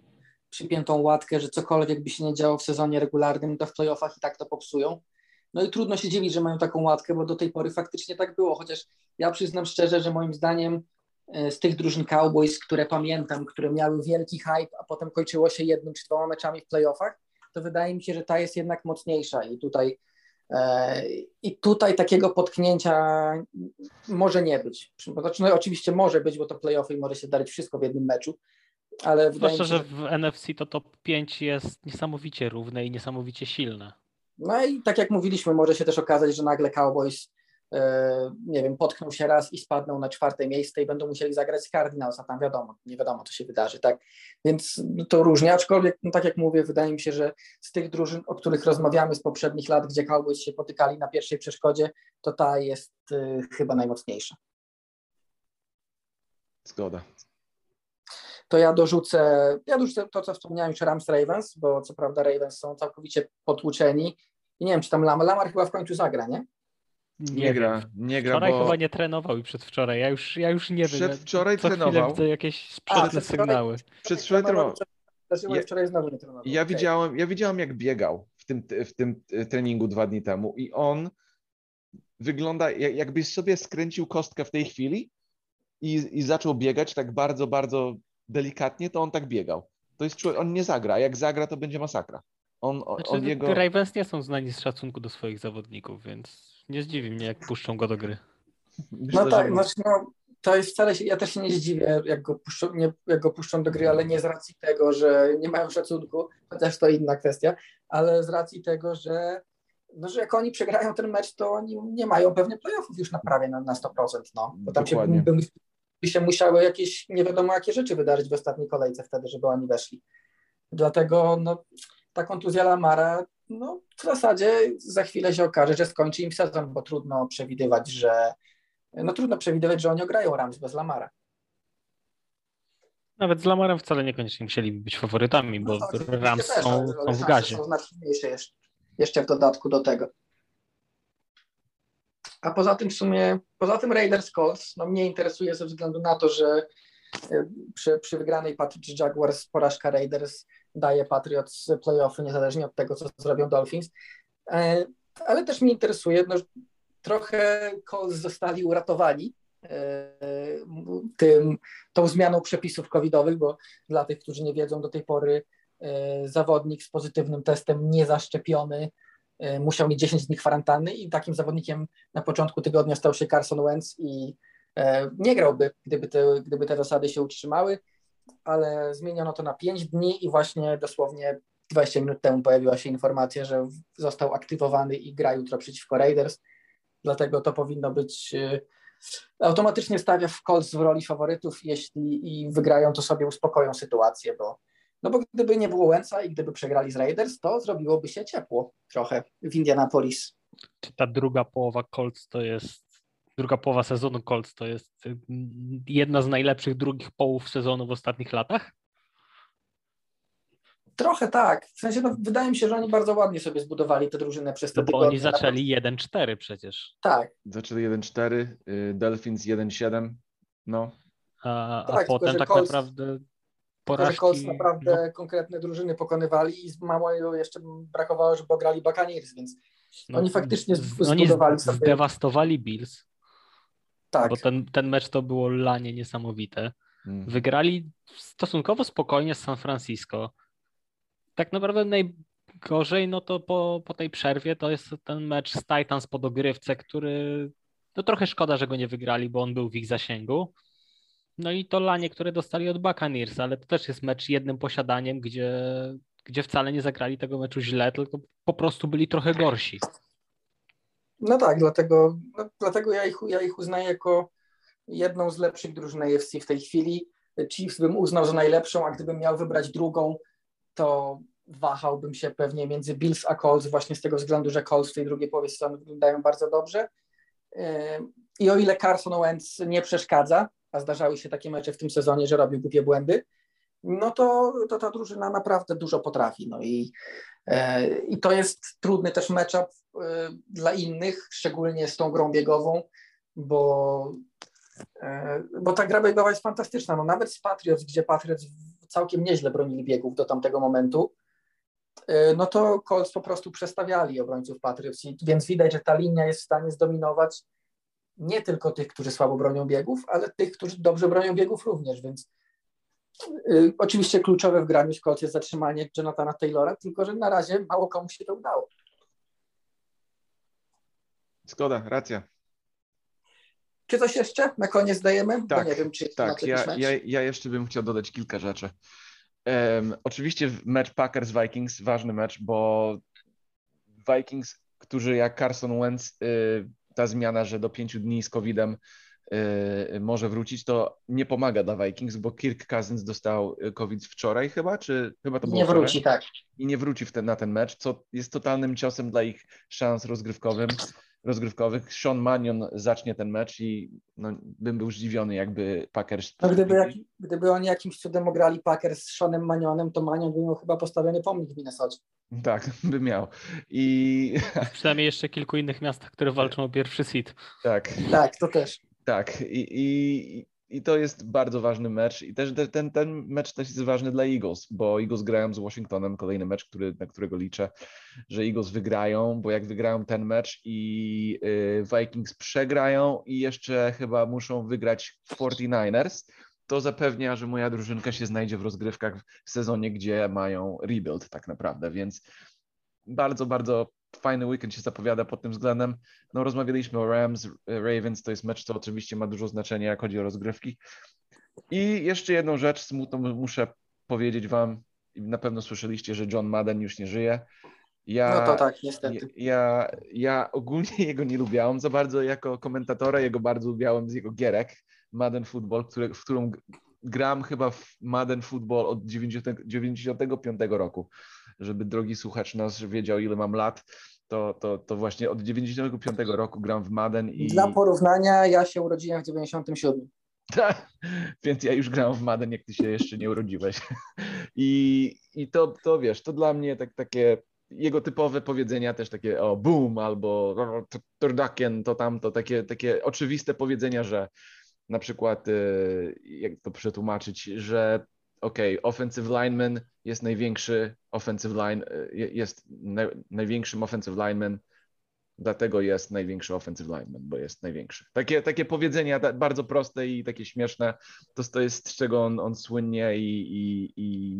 przypiętą łatkę, że cokolwiek by się nie działo w sezonie regularnym, to w playoffach i tak to popsują. No i trudno się dziwić, że mają taką łatkę, bo do tej pory faktycznie tak było, chociaż ja przyznam szczerze, że moim zdaniem e, z tych drużyn Cowboys, które pamiętam, które miały wielki hype, a potem kończyło się jednym czy dwoma meczami w playoffach, to wydaje mi się, że ta jest jednak mocniejsza i tutaj e, i tutaj takiego potknięcia może nie być. Znaczy, no, oczywiście może być, bo to playoffy i może się zdarzyć wszystko w jednym meczu, ale Zwłaszcza, się, że w NFC to top 5 jest niesamowicie równe i niesamowicie silne. No i tak jak mówiliśmy, może się też okazać, że nagle Cowboys, e, nie wiem, potkną się raz i spadną na czwarte miejsce i będą musieli zagrać z Cardinals, a tam wiadomo, nie wiadomo, co się wydarzy, tak? Więc to różnie, aczkolwiek, no tak jak mówię, wydaje mi się, że z tych drużyn, o których rozmawiamy z poprzednich lat, gdzie Cowboys się potykali na pierwszej przeszkodzie, to ta jest e, chyba najmocniejsza. Zgoda. To ja dorzucę, ja dorzucę to, co wspomniałem już Rams Ravens, bo co prawda Ravens są całkowicie potłuczeni I nie wiem, czy tam Lamar, Lamar chyba w końcu zagra, nie? Nie, Nie gra, nie gra, Wczoraj bo chyba nie trenował i przedwczoraj. Ja już, ja już nie wiem. Przedwczoraj co trenował. Widzę jakieś sprzeczne sygnały. przedwczoraj trenował. Ja- wczoraj znowu nie trenował? Ja Okej. widziałem, ja widziałem, jak biegał w tym, w tym e, treningu dwa dni temu i on wygląda, jak- jakbyś sobie skręcił kostkę w tej chwili i, i zaczął biegać tak bardzo, bardzo delikatnie, to on tak biegał. To jest człowiek, on nie zagra. Jak zagra, to będzie masakra. On, on, Znaczy, on jego... Ravens nie są znani z szacunku do swoich zawodników, więc nie zdziwi mnie, jak puszczą go do gry. Myślę, No tak, że- znaczy no, to jest wcale się, ja też się nie zdziwię, jak go, puszczą, nie, jak go puszczą do gry, ale nie z racji tego, że nie mają szacunku, chociaż to inna kwestia, ale z racji tego, że, no, że jak oni przegrają ten mecz, to oni nie mają pewnie playoffów już na prawie na, na 100%, no, bo tam się, Dokładnie. by, by się musiały jakieś nie wiadomo jakie rzeczy wydarzyć w ostatniej kolejce wtedy, żeby oni weszli. Dlatego no, ta kontuzja Lamara, no w zasadzie za chwilę się okaże, że skończy im sezon, bo trudno przewidywać, że no trudno przewidywać, że oni ograją Rams bez Lamara. Nawet z Lamarem wcale niekoniecznie musieliby być faworytami, bo No, oczywiście Rams też, są, ale- są w gazie. Są znacznie mniejsze jeszcze, jeszcze w dodatku do tego. A poza tym w sumie, poza tym Raiders Colts, no mnie interesuje ze względu na to, że e, przy, przy wygranej Patriots Jaguars porażka Raiders daje Patriots playoffy niezależnie od tego, co zrobią Dolphins. E, Ale też mnie interesuje, no, trochę Colts zostali uratowani e, tym, tą zmianą przepisów covidowych, bo dla tych, którzy nie wiedzą, do tej pory zawodnik z pozytywnym testem niezaszczepiony e, musiał mieć 10 dni kwarantanny i takim zawodnikiem na początku tygodnia stał się Carson Wentz i e, nie grałby, gdyby te, gdyby te zasady się utrzymały, ale zmieniono to na 5 dni i właśnie dosłownie 20 minut temu pojawiła się informacja, że został aktywowany i gra jutro przeciwko Raiders, dlatego to powinno być e, automatycznie stawia w Colts w roli faworytów, jeśli i wygrają, to sobie uspokoją sytuację, bo no bo gdyby nie było Wentza i gdyby przegrali z Raiders, to zrobiłoby się ciepło trochę w Indianapolis. Czy ta druga połowa Colts to jest, druga połowa sezonu Colts to jest mm, jedna z najlepszych drugich połów sezonu w ostatnich latach? Trochę tak. W sensie, no, wydaje mi się, że oni bardzo ładnie sobie zbudowali tę drużynę przez te No bo tygodnie. oni zaczęli 1-4 przecież. Tak, Zaczęli 1-4, y, Dolphins 1-7. No, A, a Tak, potem tak Colts- naprawdę porażki... Colts naprawdę no, konkretne drużyny pokonywali i mało jeszcze brakowało, żeby grali Buccaneers, więc no, oni faktycznie Oni zbudowali sobie- zdewastowali Bills, tak. bo ten, ten mecz to było lanie niesamowite. mm. Wygrali stosunkowo spokojnie z San Francisco. Tak naprawdę najgorzej, no to po, po tej przerwie to jest ten mecz z Titans po dogrywce, który no trochę szkoda, że go nie wygrali, bo on był w ich zasięgu. No i to lanie, które dostali od Buccaneers, ale to też jest mecz jednym posiadaniem, gdzie, gdzie wcale nie zagrali tego meczu źle, tylko po prostu byli trochę gorsi. No tak, dlatego, no, dlatego ja, ich, ja ich uznaję jako jedną z lepszych drużyn AFC w tej chwili. Chiefs bym uznał za najlepszą, a gdybym miał wybrać drugą, to wahałbym się pewnie między Bills a Colts właśnie z tego względu, że Colts w tej drugiej połowie sezonu wyglądają bardzo dobrze. Yy, I o ile Carson Wentz nie przeszkadza, a zdarzały się takie mecze w tym sezonie, że robił głupie błędy, no to, to ta drużyna naprawdę dużo potrafi. No i, e, i to jest trudny też matchup e, dla innych, szczególnie z tą grą biegową, bo, e, bo ta gra biegowa jest fantastyczna. No nawet z Patriots, gdzie Patriots całkiem nieźle bronili biegów do tamtego momentu, e, no to Colts po prostu przestawiali obrońców Patriots, więc widać, że ta linia jest w stanie zdominować nie tylko tych, którzy słabo bronią biegów, ale tych, którzy dobrze bronią biegów również, więc y, oczywiście kluczowe w graniu Colts jest zatrzymanie Jonathana Taylora, tylko że na razie mało komu się to udało. Zgoda, racja. Czy coś jeszcze na koniec dajemy? Tak, Bo nie wiem, czy Tak, na ja, ja, ja jeszcze bym chciał dodać kilka rzeczy. Em, oczywiście mecz Packers-Vikings, ważny mecz, bo Vikings, którzy jak Carson Wentz, y, ta zmiana, że do pięciu dni z COVID-em y, może wrócić, to nie pomaga dla Vikings, bo Kirk Cousins dostał y, COVID wczoraj chyba, czy chyba to było nie wczoraj? wróci, tak. i nie wróci w ten, na ten mecz, co jest totalnym ciosem dla ich szans rozgrywkowym. Rozgrywkowych. Sean Manion zacznie ten mecz i no, bym był zdziwiony, jakby Packers... No, gdyby, jak, gdyby oni jakimś cudem ograli Packers z Seanem Manionem, to Manion by miał chyba postawiony pomnik w Minnesocie. Tak, by miał. I... Przynajmniej jeszcze kilku innych miastach, które walczą o pierwszy seat. Tak. Tak, to też. Tak. I, i, i to jest bardzo ważny mecz i też ten, ten mecz też jest ważny dla Eagles, bo Eagles grają z Washingtonem, kolejny mecz, który, na którego liczę, że Eagles wygrają, bo jak wygrają ten mecz i y, Vikings przegrają i jeszcze chyba muszą wygrać 49ers, to zapewnia, że moja drużynka się znajdzie w rozgrywkach w sezonie, gdzie mają rebuild tak naprawdę, więc bardzo, bardzo fajny weekend się zapowiada pod tym względem. No, rozmawialiśmy o Rams, Ravens, to jest mecz, co oczywiście ma dużo znaczenia, jak chodzi o rozgrywki. I jeszcze jedną rzecz smutną muszę powiedzieć Wam, na pewno słyszeliście, że John Madden już nie żyje. Ja, no to tak, niestety. Ja, ja ogólnie jego nie lubiałem za bardzo jako komentatora, jego bardzo lubiałem z jego gierek Madden Football, który, w którą gram chyba w Madden Football od 90, 95 roku żeby drogi słuchacz nas wiedział, ile mam lat, to, to, to właśnie od 95 roku gram w Madden i... Dla porównania, ja się urodziłem w 97. Tak, więc ja już grałem w Madden, jak ty się jeszcze nie urodziłeś. I, i to, to wiesz, to dla mnie tak, takie jego typowe powiedzenia też takie o boom albo turdakien, to tamto, takie, takie oczywiste powiedzenia, że na przykład, y, jak to przetłumaczyć, że ok, offensive lineman jest największy offensive line, jest największym offensive lineman, dlatego jest największy offensive lineman, bo jest największy. Takie, takie powiedzenia bardzo proste i takie śmieszne, to, to jest z czego on, on słynnie i, i, i,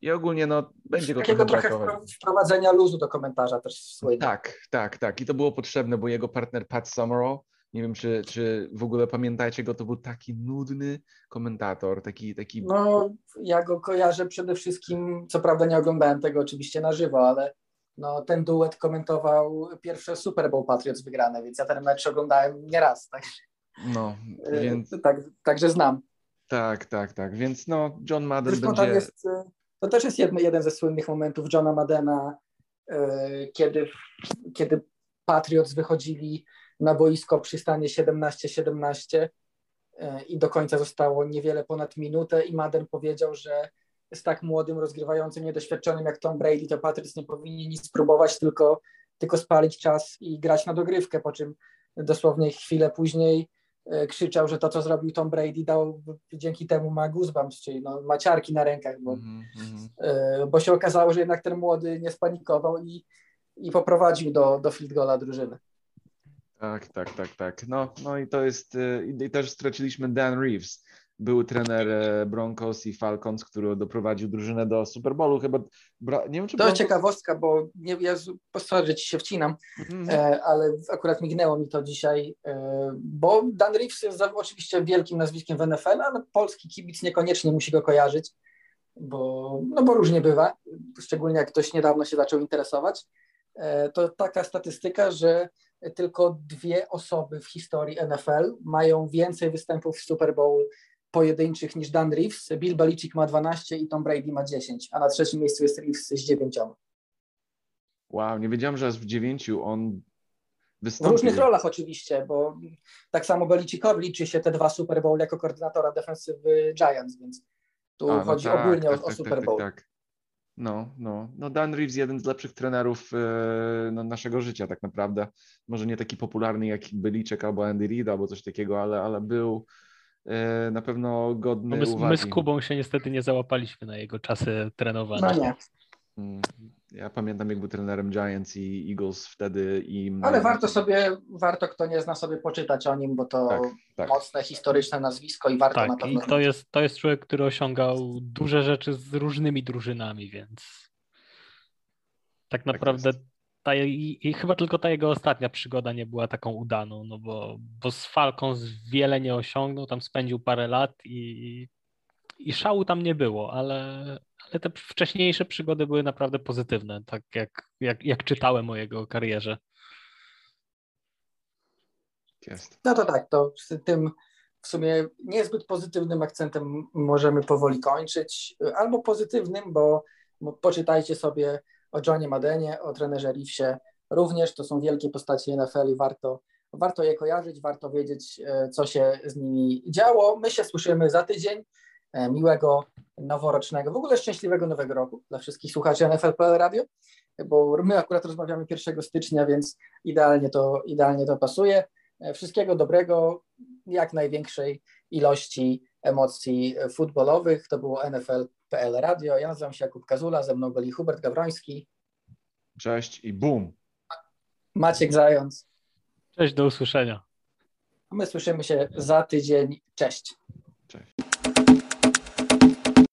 i ogólnie no, będzie go Takiego trochę brakować. wprowadzenia luzu do komentarza też słynnie. Tak, tak, tak. I to było potrzebne, bo jego partner Pat Summerall nie wiem, czy, czy w ogóle pamiętacie go, to był taki nudny komentator, taki, taki... No, ja go kojarzę przede wszystkim, co prawda nie oglądałem tego oczywiście na żywo, ale no, ten duet komentował pierwsze Super Bowl Patriots wygrane, więc ja ten mecz oglądałem nieraz, tak? No, więc... Tak, także znam. Tak, tak, tak, więc no, John Madden Zresztą będzie... Jest, to też jest jeden, jeden ze słynnych momentów Johna Maddena, kiedy, kiedy Patriots wychodzili na boisko przy stanie 17-17 e, i do końca zostało niewiele ponad minutę i Madden powiedział, że z tak młodym, rozgrywającym, niedoświadczonym jak Tom Brady, to Patriots nie powinni nic spróbować, tylko, tylko spalić czas i grać na dogrywkę, po czym dosłownie chwilę później e, krzyczał, że to, co zrobił Tom Brady, dał dzięki temu ma goosebumps, czyli no, maciarki na rękach, bo, mm -hmm. bo się okazało, że jednak ten młody nie spanikował i, i poprowadził do, do field goala drużyny. Tak, tak, tak, tak. No, no i to jest, y, i też straciliśmy Dan Reeves, był trener e, Broncos i Falcons, który doprowadził drużynę do Super Bowlu. Chyba, nie wiem, czy to Broncos... ciekawostka, bo nie, ja postarę, że ci się wcinam, mm -hmm. ale akurat mignęło mi to dzisiaj, e, bo Dan Reeves jest oczywiście wielkim nazwiskiem w NFL, ale polski kibic niekoniecznie musi go kojarzyć, bo, no bo różnie bywa, szczególnie jak ktoś niedawno się zaczął interesować. To taka statystyka, że tylko dwie osoby w historii NFL mają więcej występów w Super Bowl pojedynczych niż Dan Reeves. Bill Belichick ma 12 i Tom Brady ma 10, a na trzecim miejscu jest Reeves z 9. Wow, nie wiedziałem, że jest w dziewięciu. On wystąpił. W różnych rolach oczywiście, bo tak samo Belicickowi liczy się te dwa Super Bowl jako koordynatora defensywy Giants, więc tu a, no chodzi tak, ogólnie tak, o, tak, o, tak, Super tak, Bowl. Tak, no, no, no Dan Reeves jeden z lepszych trenerów e, no, naszego życia tak naprawdę. Może nie taki popularny jak Byliczek albo Andy Reid albo coś takiego, ale, ale był e, na pewno godny no my, uwagi. My z Kubą się niestety nie załapaliśmy na jego czasy trenowania. No nie. Ja pamiętam, jak był trenerem Giants i Eagles wtedy. I... Ale warto sobie, warto kto nie zna sobie poczytać o nim, bo to tak, tak. mocne historyczne nazwisko i warto tak, na pewno. I to jest, to jest człowiek, który osiągał duże rzeczy z różnymi drużynami, więc tak, tak naprawdę ta, i, i, chyba tylko ta jego ostatnia przygoda nie była taką udaną, no bo, bo z Falcons wiele nie osiągnął, tam spędził parę lat i, i szału tam nie było, ale, ale te wcześniejsze przygody były naprawdę pozytywne, tak jak, jak, jak czytałem o jego karierze. Jest. No to tak, to z tym w sumie niezbyt pozytywnym akcentem możemy powoli kończyć, albo pozytywnym, bo, bo poczytajcie sobie o Johnie Madenie, o trenerze Reevesie, również to są wielkie postacie NFL i warto, warto je kojarzyć, warto wiedzieć, e, co się z nimi działo. My się słyszymy za tydzień. E, miłego noworocznego, w ogóle szczęśliwego nowego roku dla wszystkich słuchaczy NFL.pl Radio, bo my akurat rozmawiamy 1 stycznia, więc idealnie to, idealnie to pasuje. E, wszystkiego dobrego, jak największej ilości emocji futbolowych. To było NFL.pl Radio. Ja nazywam się Jakub Kazula, ze mną byli Hubert Gawroński. Cześć i boom. Maciek Zając. Cześć, do usłyszenia. My słyszymy się za tydzień. Cześć.